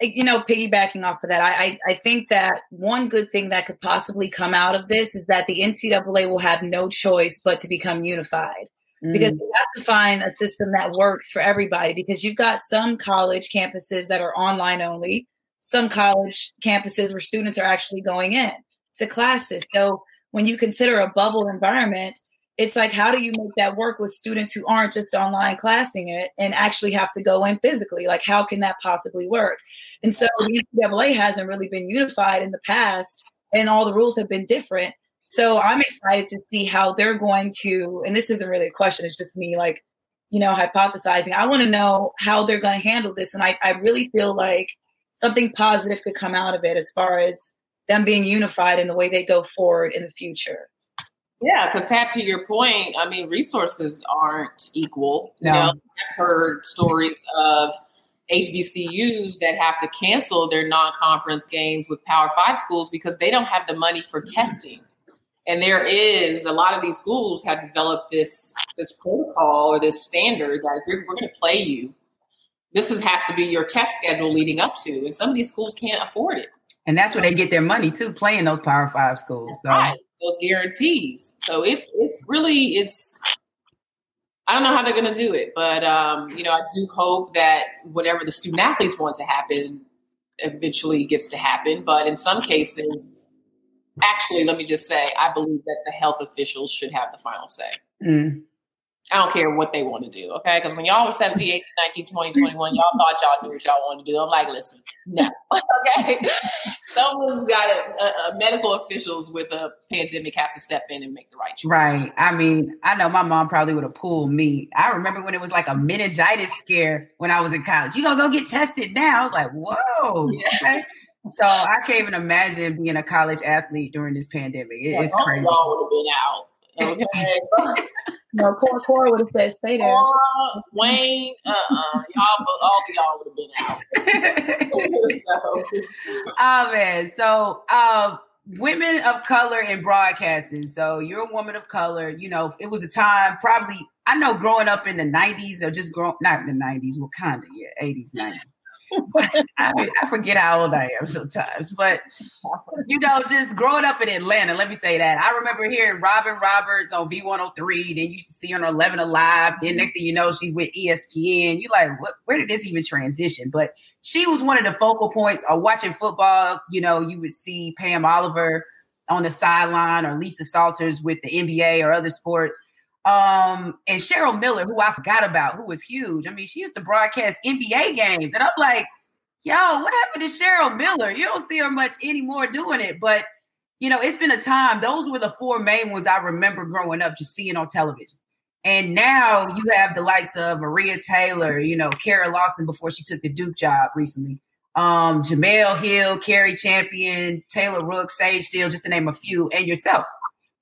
you know, piggybacking off of that, I, I think that one good thing that could possibly come out of this is that the NCAA will have no choice but to become unified because mm. you have to find a system that works for everybody because you've got some college campuses that are online only some college campuses where students are actually going in to classes so when you consider a bubble environment it's like how do you make that work with students who aren't just online classing it and actually have to go in physically like how can that possibly work and so the ncaa hasn't really been unified in the past and all the rules have been different So I'm excited to see how they're going to, and this isn't really a question, it's just me like, you know, hypothesizing. I want to know how they're going to handle this. And I, I really feel like something positive could come out of it as far as them being unified in the way they go forward in the future. Yeah, because Tab, to your point, I mean, resources aren't equal. No. You know, I've heard stories of HBCUs that have to cancel their non-conference games with Power Five schools because they don't have the money for testing. And there is a lot of these schools have developed this this protocol or this standard that if we're going to play you, this is, has to be your test schedule leading up to. And some of these schools can't afford it. And that's where they get their money too, playing those Power Five schools. So. Right, those guarantees. So it's it's really it's I don't know how they're going to do it, but um, you know, I do hope that whatever the student athletes want to happen eventually gets to happen. But in some cases, actually, let me just say, I believe that the health officials should have the final say. Mm. I don't care what they want to do, okay? Because when y'all were 17, 18, 19, 20, 21, y'all thought y'all knew what y'all wanted to do. I'm like, listen, no, okay? Someone's got a, a, uh, uh, medical officials with a pandemic have to step in and make the right choice. Right. I mean, I know my mom probably would have pulled me. I remember when it was like a meningitis scare when I was in college. You gonna go get tested now? I was like, whoa. Yeah. Okay. So I can't even imagine being a college athlete during this pandemic. It, yeah, it's crazy. Y'all would have been out. Okay. No, Cora, Cora would have said, "Stay there." Cora, Wayne, uh, uh y'all, all of y'all would have been out. so. Oh man, so uh, women of color in broadcasting. So you're a woman of color. You know, it was a time probably. I know growing up in the '90s or just growing not in the '90s, well, kind of yeah, '80s, '90s. I, I forget how old I am sometimes, but you know, just growing up in Atlanta, let me say that. I remember hearing Robin Roberts on V103, then you see her on 11 Alive. Then next thing you know, she's with ESPN. You like, what, where did this even transition? But she was one of the focal points of watching football. You know, you would see Pam Oliver on the sideline or Lisa Salters with the NBA or other sports. Um, and Cheryl Miller, who I forgot about, who was huge. I mean, she used to broadcast NBA games. And I'm like, yo, what happened to Cheryl Miller? You don't see her much anymore doing it. But, you know, it's been a time. Those were the four main ones I remember growing up just seeing on television. And now you have the likes of Maria Taylor, you know, Kara Lawson before she took the Duke job recently. Um, Jemele Hill, Cari Champion, Taylor Rooks, Sage Steele, just to name a few, and yourself.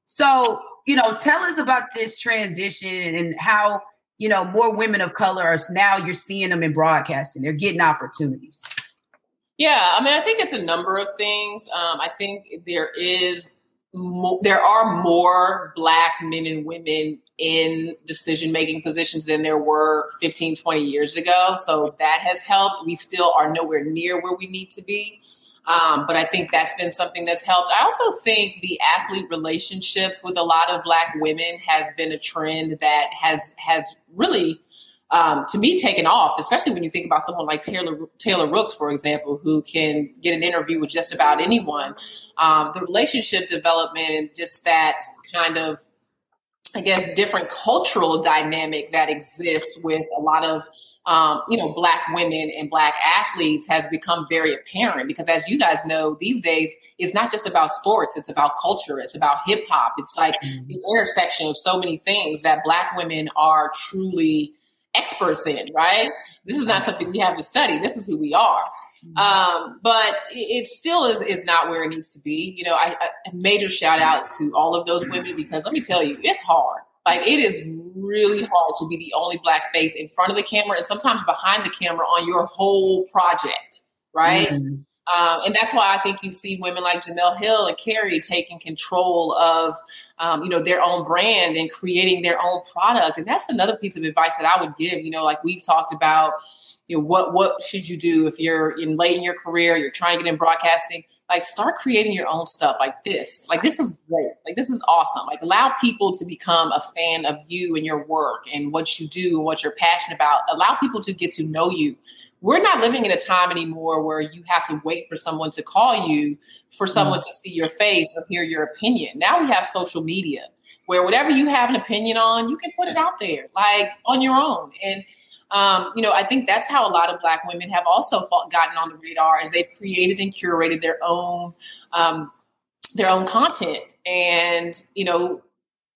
So you know, tell us about this transition and how, you know, more women of color are now you're seeing them in broadcasting. They're getting opportunities. Yeah, I mean, I think it's a number of things. Um, I think there is mo- there are more black men and women in decision making positions than there were 15, 20 years ago. So that has helped. We still are nowhere near where we need to be. Um, but I think that's been something that's helped. I also think the athlete relationships with a lot of Black women has been a trend that has has really, um, to me, taken off. Especially when you think about someone like Taylor Taylor Rooks, for example, who can get an interview with just about anyone. Um, the relationship development and just that kind of, I guess, different cultural dynamic that exists with a lot of um, you know, black women and black athletes has become very apparent because as you guys know, these days it's not just about sports, it's about culture, it's about hip hop. It's like mm-hmm. the intersection of so many things that black women are truly experts in, right? This is not something we have to study. This is who we are. Mm-hmm. Um, but it, it, still is is not where it needs to be. You know, I, I major shout out to all of those women because let me tell you, it's hard. Like it is really hard to be the only black face in front of the camera and sometimes behind the camera on your whole project, right? Mm-hmm. Um, and that's why I think you see women like Jemele Hill and Cari taking control of, um, you know, their own brand and creating their own product. And that's another piece of advice that I would give. You know, like we've talked about, you know, what what should you do if you're in late in your career, you're trying to get in broadcasting like start creating your own stuff like this. Like this is great. Like this is awesome. Like allow people to become a fan of you and your work and what you do and what you're passionate about. Allow people to get to know you. We're not living in a time anymore where you have to wait for someone to call you for someone mm-hmm. to see your face or hear your opinion. Now we have social media where whatever you have an opinion on you can put it out there like on your own. And um, you know, I think that's how a lot of Black women have also fought, gotten on the radar as they've created and curated their own um, their own content. And, you know,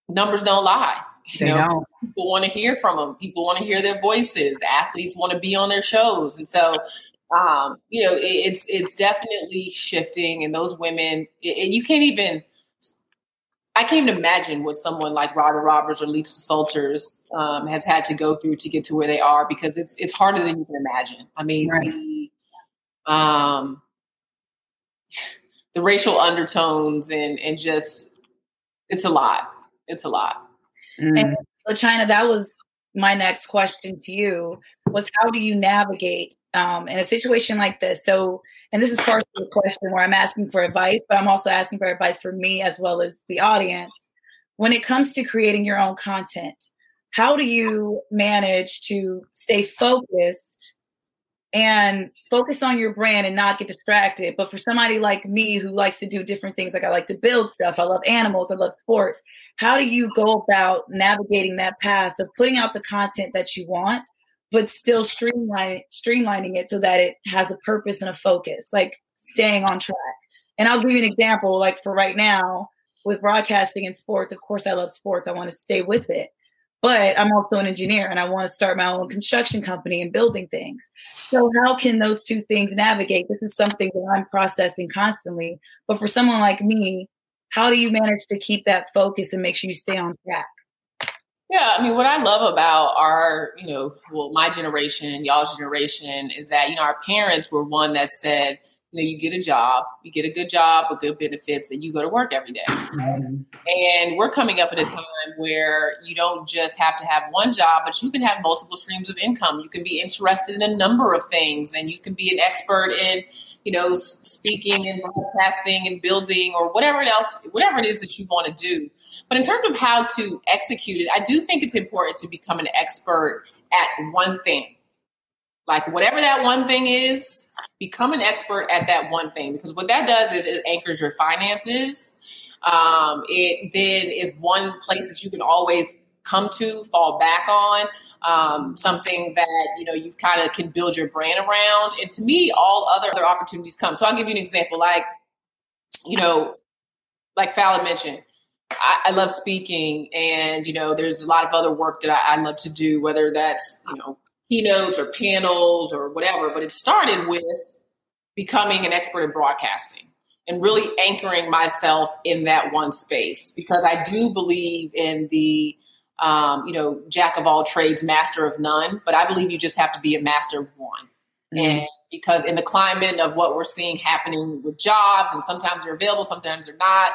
numbers don't lie. You They know, don't. people want to hear from them. People want to hear their voices. Athletes want to be on their shows. And so, um, you know, it, it's it's definitely shifting. And those women, it, it- you can't even. I can't even imagine what someone like Robert Roberts or Lisa Salters um, has had to go through to get to where they are because it's it's harder than you can imagine. I mean, Right. the um, the racial undertones and and just it's a lot. It's a lot. Mm. So China, that was my next question to you was how do you navigate um, in a situation like this? So, and this is part of the question where I'm asking for advice, but I'm also asking for advice for me as well as the audience. When it comes to creating your own content, how do you manage to stay focused and focus on your brand and not get distracted? But for somebody like me who likes to do different things, like I like to build stuff, I love animals, I love sports how do you go about navigating that path of putting out the content that you want but still streamlining streamlining it so that it has a purpose and a focus like staying on track. And i'll give you an example like for right now with broadcasting and sports of course i love sports. I want to stay with it but i'm also an engineer and i want to start my own construction company and building things. So how can those two things navigate? This is something that i'm processing constantly but for someone like me how do you manage to keep that focus and make sure you stay on track? Yeah, I mean, what I love about our, you know, well, my generation, y'all's generation, is that you know our parents were one that said, you know, you get a job, you get a good job with good benefits, and you go to work every day. Mhm. And we're coming up at a time where you don't just have to have one job, but you can have multiple streams of income. You can be interested in a number of things, and you can be an expert in, you know, speaking and broadcasting and building or whatever it else, whatever it is that you want to do. But in terms of how to execute it, I do think it's important to become an expert at one thing. Like whatever that one thing is, become an expert at that one thing because what that does is it anchors your finances. Um, it then is one place that you can always come to, fall back on. Um, something that you know you kind of can build your brand around. And to me, all other other opportunities come. So I'll give you an example. Like you know, like Fallon mentioned, I, I love speaking, and you know, there's a lot of other work that I, I love to do, whether that's you know keynotes or panels or whatever. But it started with becoming an expert in broadcasting and really anchoring myself in that one space because I do believe in the um, you know jack of all trades, master of none. But I believe you just have to be a master of one. And because in the climate of what we're seeing happening with jobs, and sometimes they're available, sometimes they're not,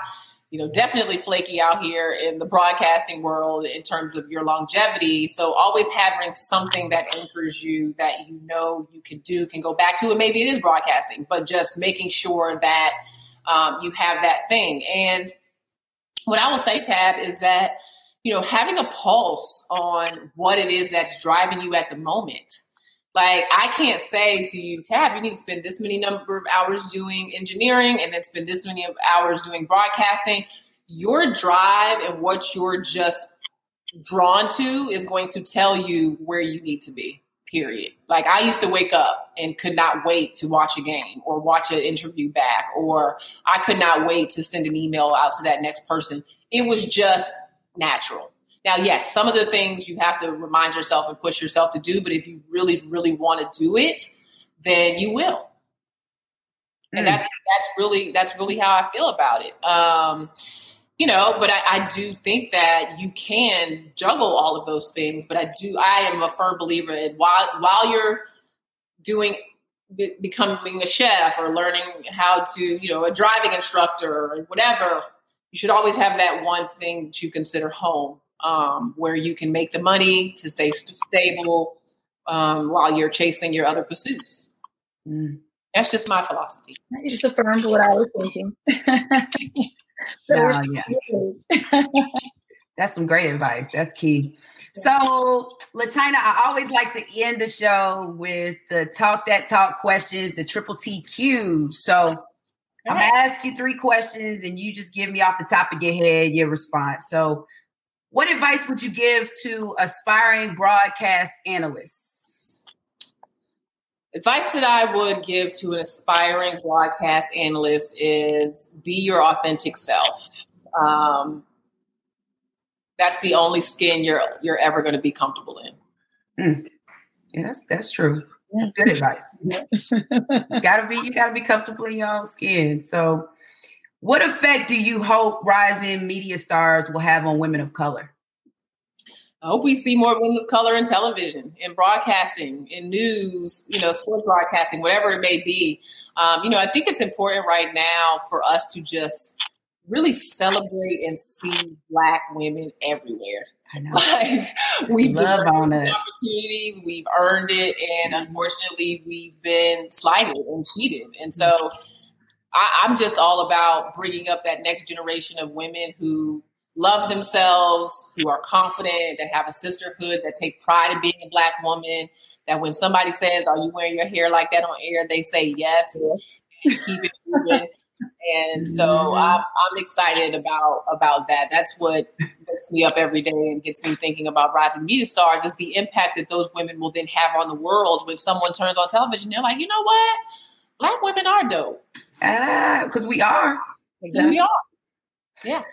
you know, definitely flaky out here in the broadcasting world in terms of your longevity. So always having something that anchors you that you know you can do, can go back to, and maybe it is broadcasting, but just making sure that um, you have that thing. And what I will say, Tab, is that you know having a pulse on what it is that's driving you at the moment. Like I can't say to you, Tab, you need to spend this many number of hours doing engineering and then spend this many of hours doing broadcasting. Your drive and what you're just drawn to is going to tell you where you need to be. Period. Like I used to wake up and could not wait to watch a game or watch an interview back, or I could not wait to send an email out to that next person. It was just natural. Now, yes, some of the things you have to remind yourself and push yourself to do, but if you really, really want to do it, then you will. And Mm. that's that's really that's really how I feel about it. Um, you know, but I, I do think that you can juggle all of those things. But I do I am a firm believer in while while you're doing be- becoming a chef or learning how to, you know, a driving instructor or whatever, you should always have that one thing that you consider home, um, where you can make the money to stay st- stable um, while you're chasing your other pursuits. Mm. That's just my philosophy. You just affirmed what I was thinking. so Wow, yeah. That's some great advice. That's key. So, LaChina, I always like to end the show with the talk that talk questions, the triple T Q. So, I'm gonna ask you three questions, and you just give me off the top of your head your response. So, what advice would you give to aspiring broadcast analysts? Advice that I would give to an aspiring broadcast analyst is be your authentic self. Um, that's the only skin you're you're ever going to be comfortable in. Mm. Yeah, that's that's true. That's good advice. you gotta be you gotta be comfortable in your own skin. So, what effect do you hope rising media stars will have on women of color? I hope we see more women of color in television, in broadcasting, in news, you know, sports broadcasting, whatever it may be. Um, you know, I think it's important right now for us to just really celebrate and see Black women everywhere. Like we've opportunities, we've earned it, and unfortunately, we've been slighted and cheated. And so, I, I'm just all about bringing up that next generation of women who love themselves, who are confident, that have a sisterhood, that take pride in being a black woman. That when somebody says, "Are you wearing your hair like that on air?" they say yes, yes. keep it moving. and so. I'm, I'm excited about about that. That's what gets me up every day and gets me thinking about rising media stars. Is the impact that those women will then have on the world when someone turns on television. They're like, you know what, black women are dope. Because uh, we are. Exactly. We are. Yes.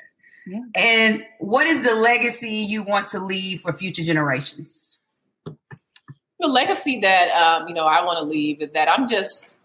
Yeah. And what is the legacy you want to leave for future generations? The legacy that um, you know I want to leave is that I'm just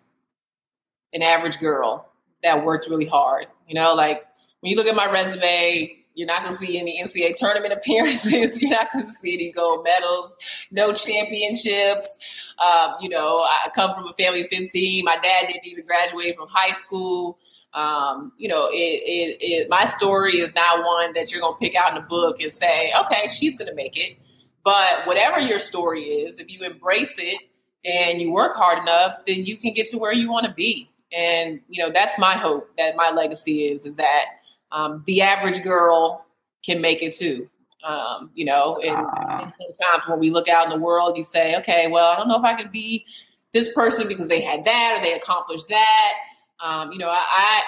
an average girl that worked really hard. You know, like when you look at my resume, you're not going to see any NCAA tournament appearances. You're not going to see any gold medals, no championships. Um, you know, I come from a family of 15. My dad didn't even graduate from high school. Um, you know, it, it, it, my story is not one that you're going to pick out in a book and say, okay, she's going to make it. But whatever your story is, if you embrace it and you work hard enough, then you can get to where you want to be. And you know, that's my hope that my legacy is is that um, the average girl can make it too. Um, you know, and, and sometimes when we look out in the world, you say, okay, well, I don't know if I could be this person because they had that or they accomplished that. Um, you know, I, I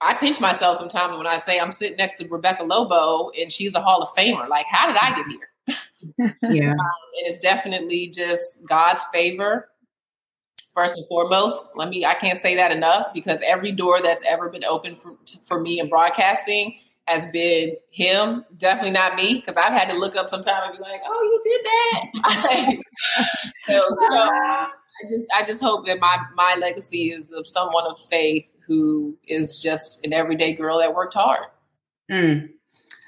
I pinch myself sometimes when I say I'm sitting next to Rebecca Lobo and she's a Hall of Famer. Like, how did I get here? yeah, um, and it's definitely just God's favor. First and foremost, let me. I can't say that enough because every door that's ever been open for for me in broadcasting has been him. Definitely not me because I've had to look up sometime and be like, "Oh, you did that." so you know, I just I just hope that my my legacy is of someone of faith who is just an everyday girl that worked hard. Mm.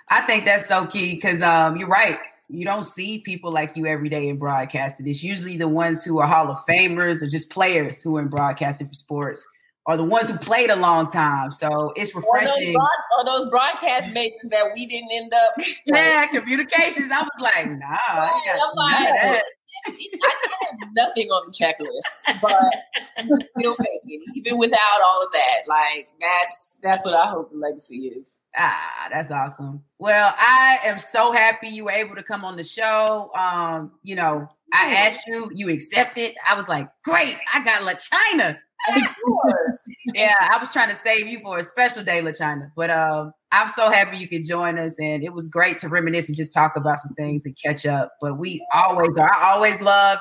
I think that's so key because um, you're right. You don't see people like you every day in broadcasting. It's usually the ones who are Hall of Famers or just players who are in broadcasting for sports are the ones who played a long time. So it's refreshing. Or those, broad, or those broadcast majors that we didn't end up. yeah, communications. I was like, nah. Right, I'm like, I have nothing on the checklist, but still making, even without all of that. Like that's that's what I hope the legacy is. Ah, that's awesome. Well, I am so happy you were able to come on the show. Um, you know, I asked you, you accepted. I was like, great, I got LaChina yeah, I was trying to save you for a special day, LaChina. But um, I'm so happy you could join us, and it was great to reminisce and just talk about some things and catch up. But we always are. I always love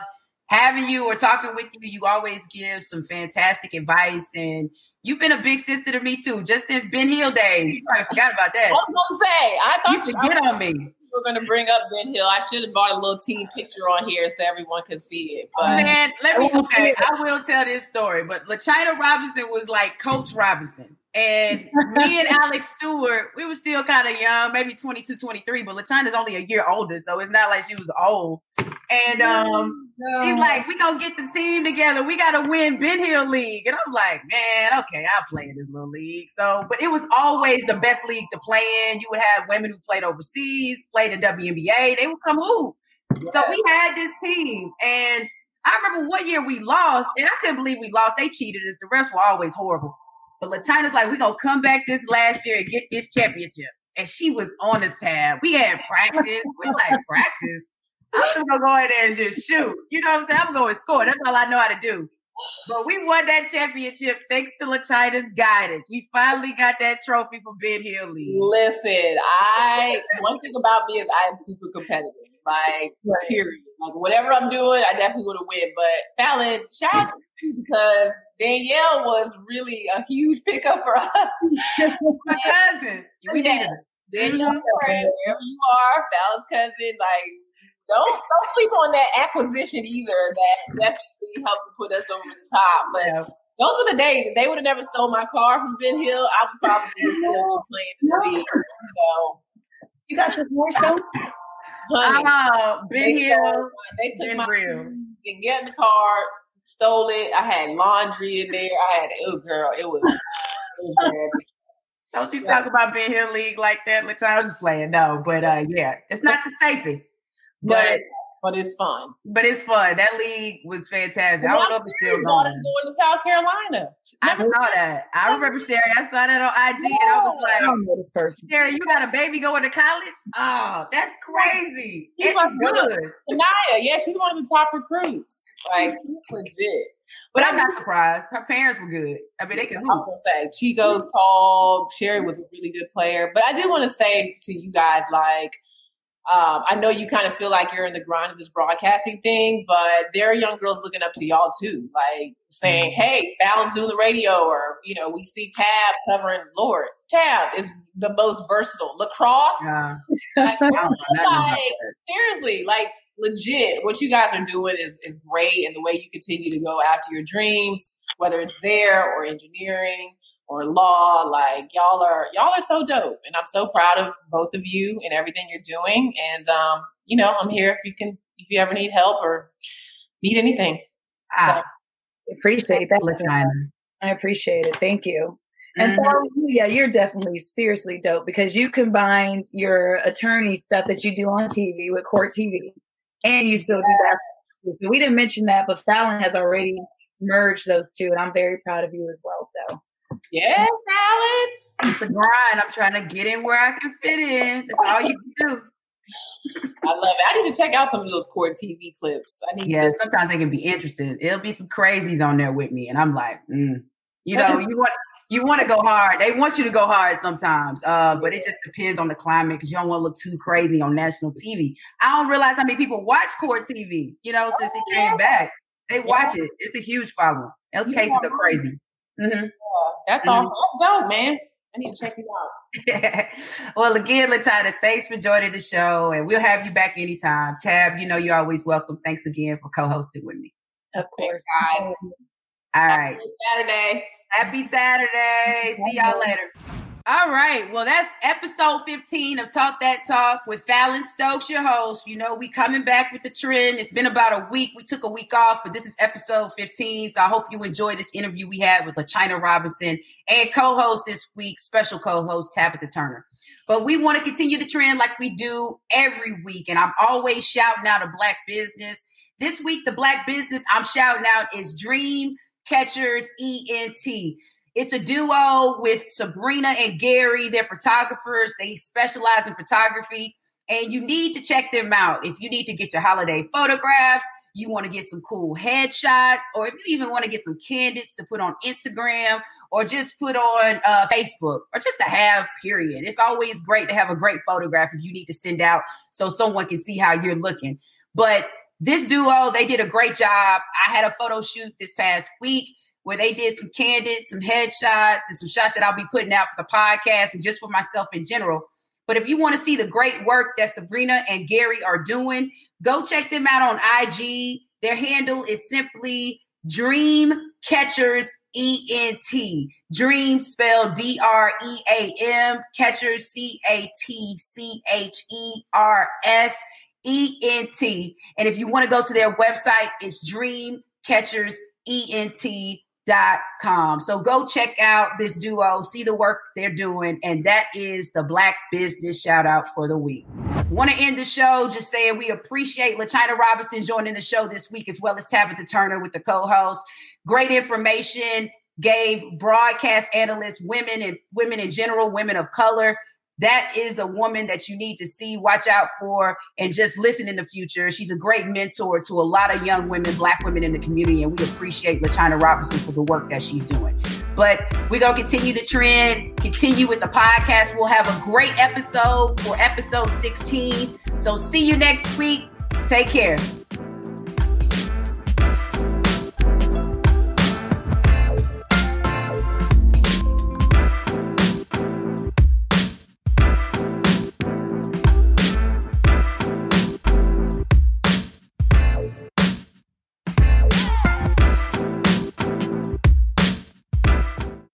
having you or talking with you. You always give some fantastic advice, and you've been a big sister to me too, just since Ben Hill days. You probably forgot about that. I was gonna say, I thought you should get on me were going to bring up Ben Hill. I should have bought a little team picture on here so everyone could see it. But man, let me oh, okay. I will tell this story. But LaChina Robinson was like Coach Robinson. And me and Alex Stewart, we were still kind of young, maybe 22, 23, but LaChina's only a year older, so it's not like she was old. And um, no. she's like, we gonna get the team together. We gotta win Ben Hill League. And I'm like, man, okay, I'll play in this little league. So, but it was always the best league to play in. You would have women who played overseas, played in WNBA, they would come hoop. Yeah. So we had this team. And I remember one year we lost, and I couldn't believe we lost. They cheated us. The rest were always horrible. But LaChina's like, we're gonna come back this last year and get this championship. And she was on this tab. We had practice. we like practice. I'm just gonna go in there and just shoot. You know what I'm saying? I'm going to score. That's all I know how to do. But we won that championship thanks to LaChina's guidance. We finally got that trophy for Ben Hill League. Listen, I one thing about me is I am super competitive. Like, right. period. Like, whatever I'm doing, I definitely would have win. But Fallon, shout out to you because Danielle was really a huge pickup for us. My cousin. We yeah. Danielle, mm-hmm. wherever you are, Fallon's cousin, like, don't don't sleep on that acquisition either. That definitely helped to put us over the top. But yeah. those were the days. If they would have never stole my car from Ben Hill, I would probably be still playing in the league. So you got your voice though? Honey, oh, Ben Hill. They took ben my real. and get in the car, stole it. I had laundry in there. I had oh girl, it was, it was Don't you yeah. talk about Ben Hill League like that, which I was playing. No, but uh yeah, it's not the safest. But but it's fun. But it's fun. That league was fantastic. Well, I don't know if it's still going. going to South Carolina. I saw that. I remember Sherry. I saw that on IG, and I was oh, like, I don't know this person. Sherry, you got a baby going to college? Oh, that's crazy. She and she's good. Tanaya, yeah, she's one of the top recruits. Like legit. But I'm not surprised. Her parents were good. I mean, they can. I'm gonna say Chico's tall. Sherry was a really good player. But I do want to say to you guys, like, um, I know you kind of feel like you're in the grind of this broadcasting thing, but there are young girls looking up to y'all too, like saying, mm-hmm. "Hey, Fallon's doing the radio," or you know, we see Tab covering. Lord, Tab is the most versatile. Lacrosse, yeah. like, like seriously, like legit. What you guys are doing is is great, and the way you continue to go after your dreams, whether it's there or engineering or law. Like y'all are y'all are so dope, and I'm so proud of both of you and everything you're doing. And um, you know, I'm here if you can if you ever need help or need anything. Ah, so, appreciate that. I appreciate it. Thank you. And mm-hmm. yeah, you're definitely seriously dope because you combined your attorney stuff that you do on TV with court TV, and you still do that. So we didn't mention that, but Fallon has already merged those two, and I'm very proud of you as well. So Yes, Alan. It's a grind. I'm trying to get in where I can fit in. That's all you can do. I love it. I need to check out some of those court TV clips. I need yeah, to. sometimes they can be interesting. It'll be some crazies on there with me, and I'm like, mm. you know, you want you want to go hard. They want you to go hard sometimes, uh, but it just depends on the climate because you don't want to look too crazy on national TV. I don't realize how many people watch court TV. You know, since oh, it came back, they watch yeah. it. It's a huge following. Those cases are crazy. Mm-hmm. That's awesome. That's dope, man. I need to check you out. well, again, LaChina, thanks for joining the show, and we'll have you back anytime. Tab, you know you're always welcome. Thanks again for co-hosting with me. Of course, guys. All right. Happy Saturday. Happy Saturday. See y'all later. All right. Well, that's episode 15 of Talk That Talk with Fallon Stokes, your host. You know, we coming back with the trend. It's been about a week. We took a week off, but this is episode 15. So I hope you enjoy this interview we had with LaChina Robinson and co-host this week, special co-host Tabitha Turner. But we want to continue the trend like we do every week. And I'm always shouting out a black business. This week, the black business I'm shouting out is Dream Catchers ENT. It's a duo with Sabrina and Gary. They're photographers. They specialize in photography. And you need to check them out. If you need to get your holiday photographs, you want to get some cool headshots, or if you even want to get some candidates to put on Instagram or just put on uh, Facebook or just to have, period. It's always great to have a great photograph if you need to send out so someone can see how you're looking. But this duo, they did a great job. I had a photo shoot this past week where they did some candid, some headshots, and some shots that I'll be putting out for the podcast and just for myself in general. But if you want to see the great work that Sabrina and Gary are doing, go check them out on IG. Their handle is simply Dream Catchers ENT. Dream spelled D R E A M, Catchers C A T C H E R S E N T. And if you want to go to their website, it's Dream Catchers ENT dot com. So go check out this duo, see the work they're doing, and that is the Black Business shout out for the week. Want to end the show just saying we appreciate LaChina Robinson joining the show this week, as well as Tabitha Turner with the co-host. Great information, gave broadcast analysts, women and women in general, women of color that is a woman that you need to see, watch out for, and just listen in the future. She's a great mentor to a lot of young women, black women in the community, and we appreciate LaChina Robinson for the work that she's doing. But we're gonna continue the trend, continue with the podcast. We'll have a great episode for episode 16 So see you next week. Take care.